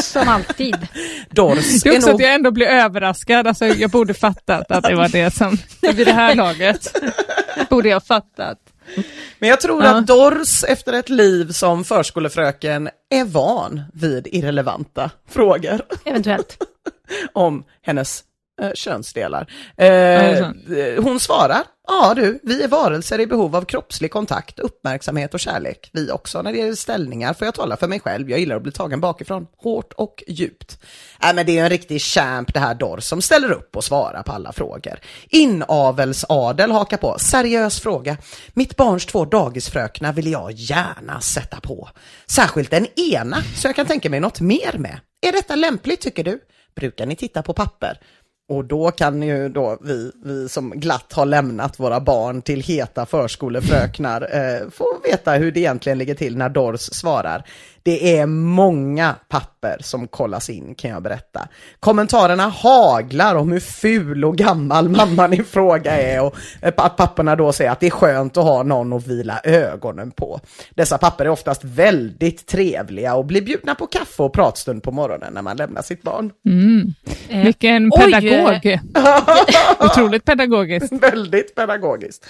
Som alltid. Dors Det är också nog- att jag ändå blir överraskad. Alltså, jag borde fattat att det var det som, vid det här laget, <laughs> borde jag fattat. <laughs> Men jag tror att Dors efter ett liv som förskolefröken är van vid irrelevanta frågor Eventuellt. <laughs> om hennes eh, könsdelar. eh, hon svarar, ja du, vi är varelser i behov av kroppslig kontakt, uppmärksamhet och kärlek. Vi också. När det gäller ställningar får jag tala för mig själv, jag gillar att bli tagen bakifrån, hårt och djupt. Äh, men det är en riktig champ det här Dors som ställer upp och svarar på alla frågor. Inavelsadel hakar på, seriös fråga. Mitt barns två dagisfröknar vill jag gärna sätta på. Särskilt den ena, så jag kan tänka mig något mer med. Är detta lämpligt tycker du? Brukar ni titta på papper? Och då kan ju då vi, vi som glatt har lämnat våra barn till heta förskolefröknar eh, få veta hur det egentligen ligger till när Dors svarar. Det är många papper som kollas in kan jag berätta. Kommentarerna haglar om hur ful och gammal <laughs> mamman i fråga är och eh, att papporna då säger att det är skönt att ha någon att vila ögonen på. Dessa papper är oftast väldigt trevliga och blir bjudna på kaffe och pratstund på morgonen när man lämnar sitt barn. Eh, Vilken oj, pedagog. <laughs> Otroligt pedagogiskt. Väldigt pedagogiskt.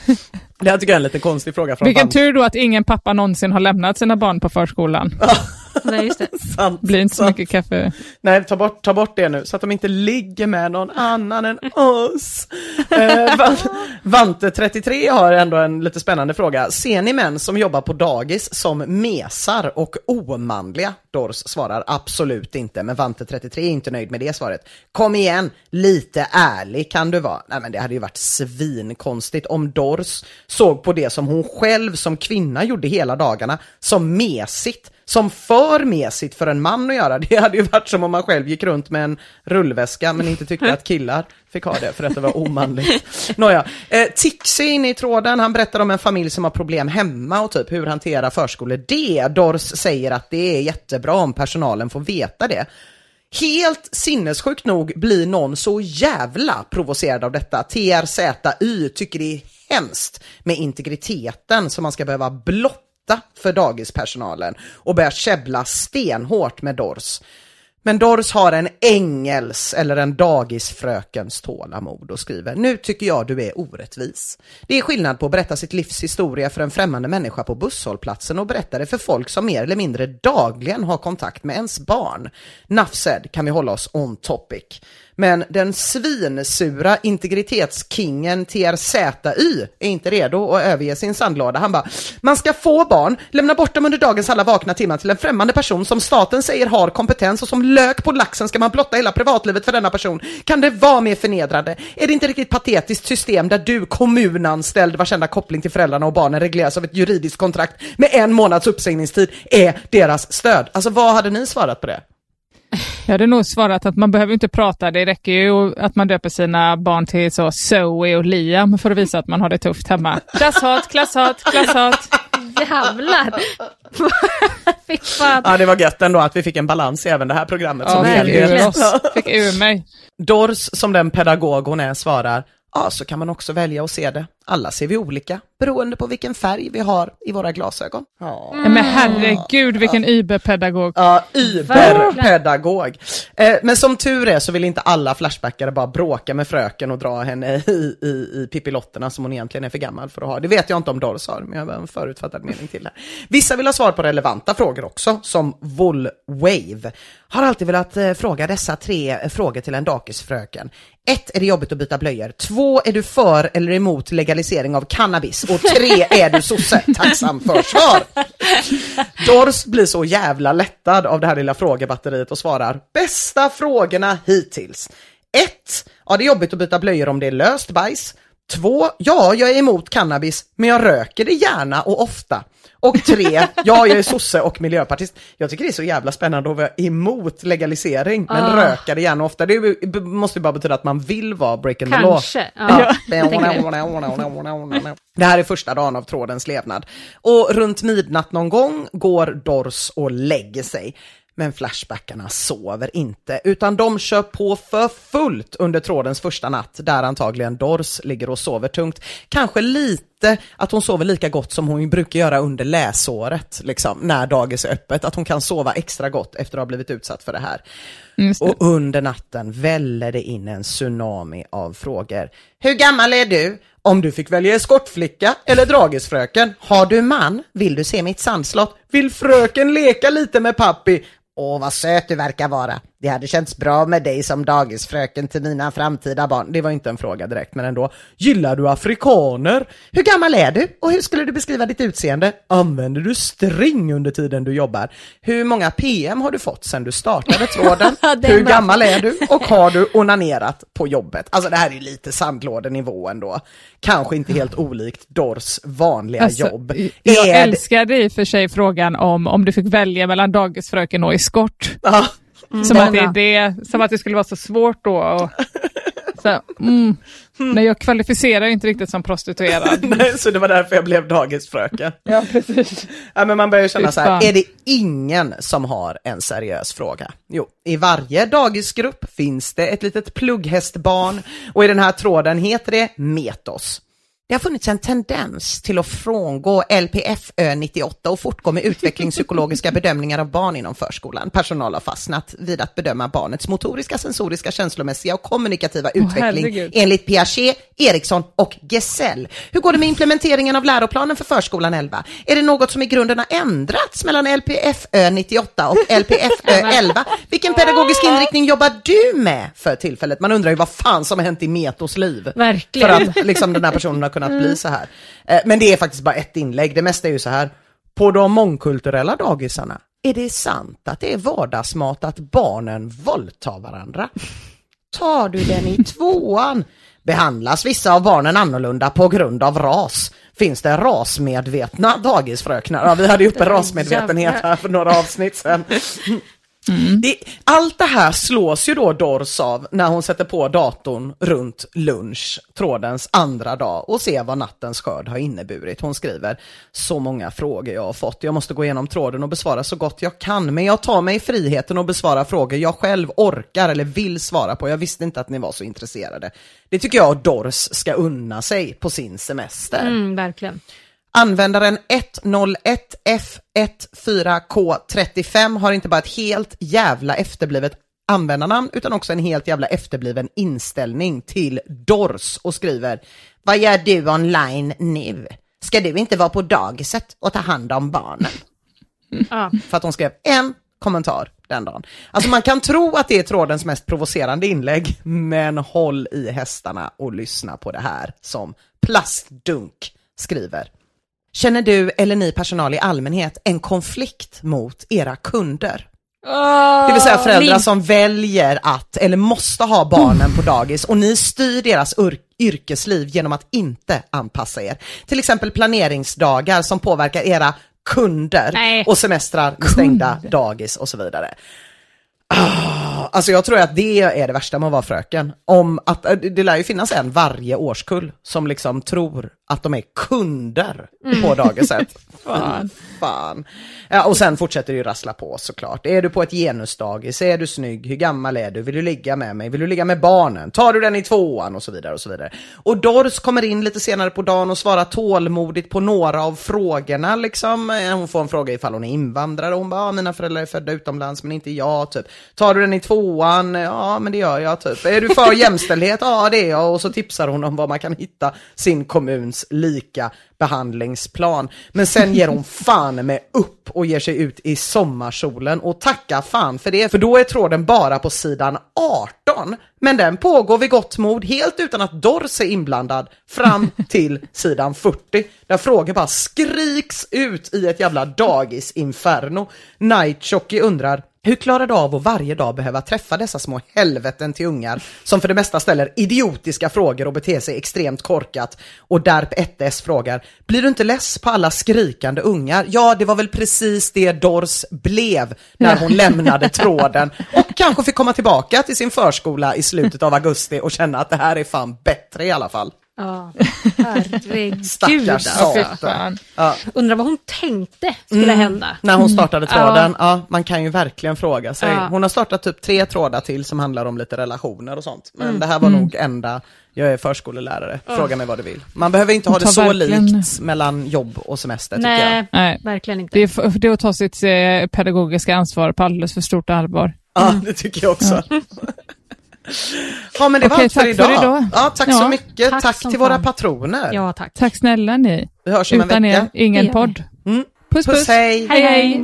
Det här tycker jag är en lite konstig fråga från Vilken Band. tur då att ingen pappa någonsin har lämnat sina barn på förskolan. <laughs> Nej, just det. <laughs> Sant, blir inte så sant. mycket kaffe. Nej, ta bort, ta bort det nu så att de inte ligger med någon annan än oss. Eh, Va- <laughs> Vante33 har ändå en lite spännande fråga. Ser ni män som jobbar på dagis som mesar och omanliga? Dors svarar absolut inte, men Vante33 är inte nöjd med det svaret. Kom igen, lite ärlig kan du vara. Nej men det hade ju varit svinkonstigt om Dors såg på det som hon själv som kvinna gjorde hela dagarna som mesigt som för mesigt för en man att göra. <laughs> Det hade ju varit som om man själv gick runt med en rullväska men inte tyckte <laughs> att killar fick ha det för att det var omanligt. Nåja, eh, Tixi inne i tråden, han berättar om en familj som har problem hemma och typ hur hantera förskolor det. Dors säger att det är jättebra om personalen får veta det. Helt sinnessjukt nog blir någon så jävla provocerad av detta. TRZY tycker det är hemskt med integriteten som man ska behöva blotta för dagispersonalen och börjar käbbla stenhårt med Dors. Men Dors har en ängels eller en dagisfrökens tålamod och skriver Nu tycker jag du är orättvis. Det är skillnad på att berätta sitt livs historia för en främmande människa på busshållplatsen och berätta det för folk som mer eller mindre dagligen har kontakt med ens barn. Nafsed kan vi hålla oss on topic. Men den svinsura integritetskingen TRZY är inte redo att överge sin sandlåda. Han bara, man ska få barn, lämna bort dem under dagens alla vakna timmar till en främmande person som staten säger har kompetens och som lök på laxen ska man blotta hela privatlivet för denna person. Kan det vara mer förnedrande? Är det inte riktigt patetiskt system där du, kommunanställd vars enda koppling till föräldrarna och barnen regleras av ett juridiskt kontrakt med en månads uppsägningstid, är deras stöd? Alltså vad hade ni svarat på det? Jag hade nog svarat att man behöver inte prata, det räcker ju att man döper sina barn till så Zoe och Liam för att visa att man har det tufft hemma. Klasshat, klasshat, klasshat. Jävlar! <laughs> Fy fan. Ja, det var gött ändå att vi fick en balans i även det här programmet som Ja, fick helhet. ur oss. Fick ur mig. Dors, som den pedagog hon är, svarar, ja så kan man också välja att se det. Alla ser vi olika, beroende på vilken färg vi har i våra glasögon. Ja. Nej, Men herregud vilken überpedagog. Ja, überpedagog. Eh, men som tur är så vill inte alla Flashbackare bara bråka med fröken och dra henne i, i, i Pippilotterna som hon egentligen är för gammal för att ha. Det vet jag inte om Doris har, men jag har en förutfattad mening till det. Vissa vill ha svar på relevanta frågor också, som Volwave. Har alltid velat eh, fråga dessa tre eh, frågor till en dakisfröken. Ett, är det jobbigt att byta blöjor? Två, är du för eller emot legalisering av cannabis? Och tre, är du sosse? <laughs> Tacksam för svar! Dors blir så jävla lättad av det här lilla frågebatteriet och svarar bästa frågorna hittills. 1. Ja, det är jobbigt att byta blöjor om det är löst bajs. 2. Ja, jag är emot cannabis, men jag röker det gärna och ofta. Och 3. Ja, jag är sosse och miljöpartist. Jag tycker det är så jävla spännande att vara emot legalisering, men Ah. röka det gärna och ofta. Det måste ju bara betyda att man vill vara breaking the law. Kanske. Ja. <laughs> Det här är första dagen av trådens levnad. Och runt midnatt någon gång går Dors och lägger sig. Men Flashbackarna sover inte, utan de kör på för fullt under trådens första natt, där antagligen Dors ligger och sover tungt. Kanske lite att hon sover lika gott som hon brukar göra under läsåret, liksom, när dagis är öppet. Att hon kan sova extra gott efter att ha blivit utsatt för det här. Och under natten väller det in en tsunami av frågor. Hur gammal är du? Om du fick välja eskortflicka eller dragisfröken? Har du man? Vill du se mitt sandslott? Vill fröken leka lite med pappi? Åh, vad söt du verkar vara. Det hade känts bra med dig som dagisfröken till mina framtida barn. Det var inte en fråga direkt, men ändå. Gillar du afrikaner? Hur gammal är du? Och hur skulle du beskriva ditt utseende? Använder du string under tiden du jobbar? Hur många PM har du fått sedan du startade tråden? <laughs> Den Hur gammal är du? Och har du onanerat på jobbet? Alltså det här är lite sandlådenivå ändå. Kanske inte helt olikt Dors vanliga Alltså, jobb. Jag Är älskade i och för sig frågan om om du fick välja mellan dagisfröken och eskort. Ja. Som, att det är det, som att det skulle vara så svårt då. Och, så, mm, nej, jag kvalificerar ju inte riktigt som prostituerad. <laughs> Nej, så det var därför jag blev dagisfröken. Ja, precis. Ja, men man börjar ju känna så här, är det ingen som har en seriös fråga? Jo, i varje dagisgrupp finns det ett litet plugghästbarn och i den här tråden heter det Metos. Det har funnits en tendens till att frångå LPFÖ 98 och fortgå med utvecklingspsykologiska bedömningar av barn inom förskolan. Personal har fastnat vid att bedöma barnets motoriska, sensoriska, känslomässiga och kommunikativa utveckling herregud. enligt Piaget, Eriksson och Gesell. Hur går det med implementeringen av läroplanen för förskolan 11? Är det något som i grunden har ändrats mellan LPFÖ 98 och LPFÖ 11? <laughs> Vilken pedagogisk inriktning jobbar du med för tillfället? Man undrar ju vad fan som har hänt i Metos liv. Verkligen. För att liksom, den här personen har kunnat bli så här. Eh, Men det är faktiskt bara ett inlägg, det mesta är ju så här. På de mångkulturella dagisarna, är det sant att det är vardagsmat att barnen våldtar varandra? Tar du den i <laughs> tvåan? Behandlas vissa av barnen annorlunda på grund av ras? Finns det rasmedvetna dagisfröknar? Ja, vi hade ju uppe <laughs> rasmedvetenhet här för några avsnitt sedan. <laughs> Det, allt det här slås ju då Dors av när hon sätter på datorn runt lunch, trådens andra dag och ser vad nattens skörd har inneburit. Hon skriver, så många frågor jag har fått, jag måste gå igenom tråden och besvara så gott jag kan, men jag tar mig friheten att besvara frågor jag själv orkar eller vill svara på. Jag visste inte att ni var så intresserade. Det tycker jag Dors ska unna sig på sin semester. Mm, verkligen. Användaren 101F14K35 har inte bara ett helt jävla efterblivet användarnamn utan också en helt jävla efterbliven inställning till DORS och skriver Vad gör du online nu? Ska du inte vara på dagiset och ta hand om barnen? <laughs> För att hon skrev en kommentar den dagen. Alltså man kan tro att det är trådens mest provocerande inlägg, men håll i hästarna och lyssna på det här som Plastdunk skriver. Känner du eller ni personal i allmänhet en konflikt mot era kunder? Det vill säga föräldrar Liv. som väljer att eller måste ha barnen på dagis och ni styr deras yrkesliv genom att inte anpassa er. Till exempel planeringsdagar som påverkar era kunder Nej. och semestrar med stängda dagis och så vidare. Ah, Alltså jag tror att det är det värsta med att vara fröken. Om att, det lär ju finnas en varje årskull som liksom tror att de är kunder på dagiset. <laughs> Fan. Fan. Ja, och sen fortsätter det ju rassla på såklart. Är du på ett genusdagis? Är du snygg? Hur gammal är du? Vill du ligga med mig? Vill du ligga med barnen? Tar du den i tvåan? Och så vidare och så vidare. Och Dors kommer in lite senare på dagen och svarar tålmodigt på några av frågorna liksom. Eh, Hon får en fråga ifall hon är invandrare och hon bara, ah, mina föräldrar är födda utomlands men inte jag typ. Tar du den i tvåan? Ja men det gör jag typ. Är du för <laughs> jämställdhet? Ja det är jag. Och så tipsar hon om var man kan hitta sin kommuns lika behandlingsplan. Men sen ger hon <laughs> fan med upp och ger sig ut i sommarsolen och tacka fan för det, för då är tråden bara på sidan 18. Men den pågår vid gott mod helt utan att Dors är inblandad fram <laughs> till sidan 40 där frågor bara skriks ut i ett jävla dagisinferno. Nightjockey undrar hur klarar du av att varje dag behöva träffa dessa små helveten till ungar som för det mesta ställer idiotiska frågor och beter sig extremt korkat? Och Derp 1S frågar, blir du inte less på alla skrikande ungar? Ja, det var väl precis det Dors blev när hon lämnade <laughs> tråden och kanske fick komma tillbaka till sin förskola i slutet av augusti och känna att det här är fan bättre i alla fall. Ja, herregud Stackars alltså. satan. Ja. Undrar vad hon tänkte skulle hända. När hon startade Mm. tråden, ja. man kan ju verkligen fråga sig. Ja. Hon har startat typ tre trådar till som handlar om lite relationer och sånt. Men Mm. det här var nog enda, jag är förskolelärare, Ja. fråga mig vad du vill. Man behöver inte ha det så verkligen- likt mellan jobb och semester tycker jag. Nej, Nej. verkligen inte. Det är, det är att ta sitt eh, pedagogiska ansvar på alldeles för stort allvar. Ja, det tycker jag också. <laughs> Ja, men det var Okej, allt för tack idag. för idag. Ja, tack Ja, så mycket. tack Tack, till våra fan. patroner. Ja, tack. Tack snälla ni. Vi hörs om en Utan vecka. er, ingen podd. Mm. Puss, Puss, puss. hej. Hej, hej.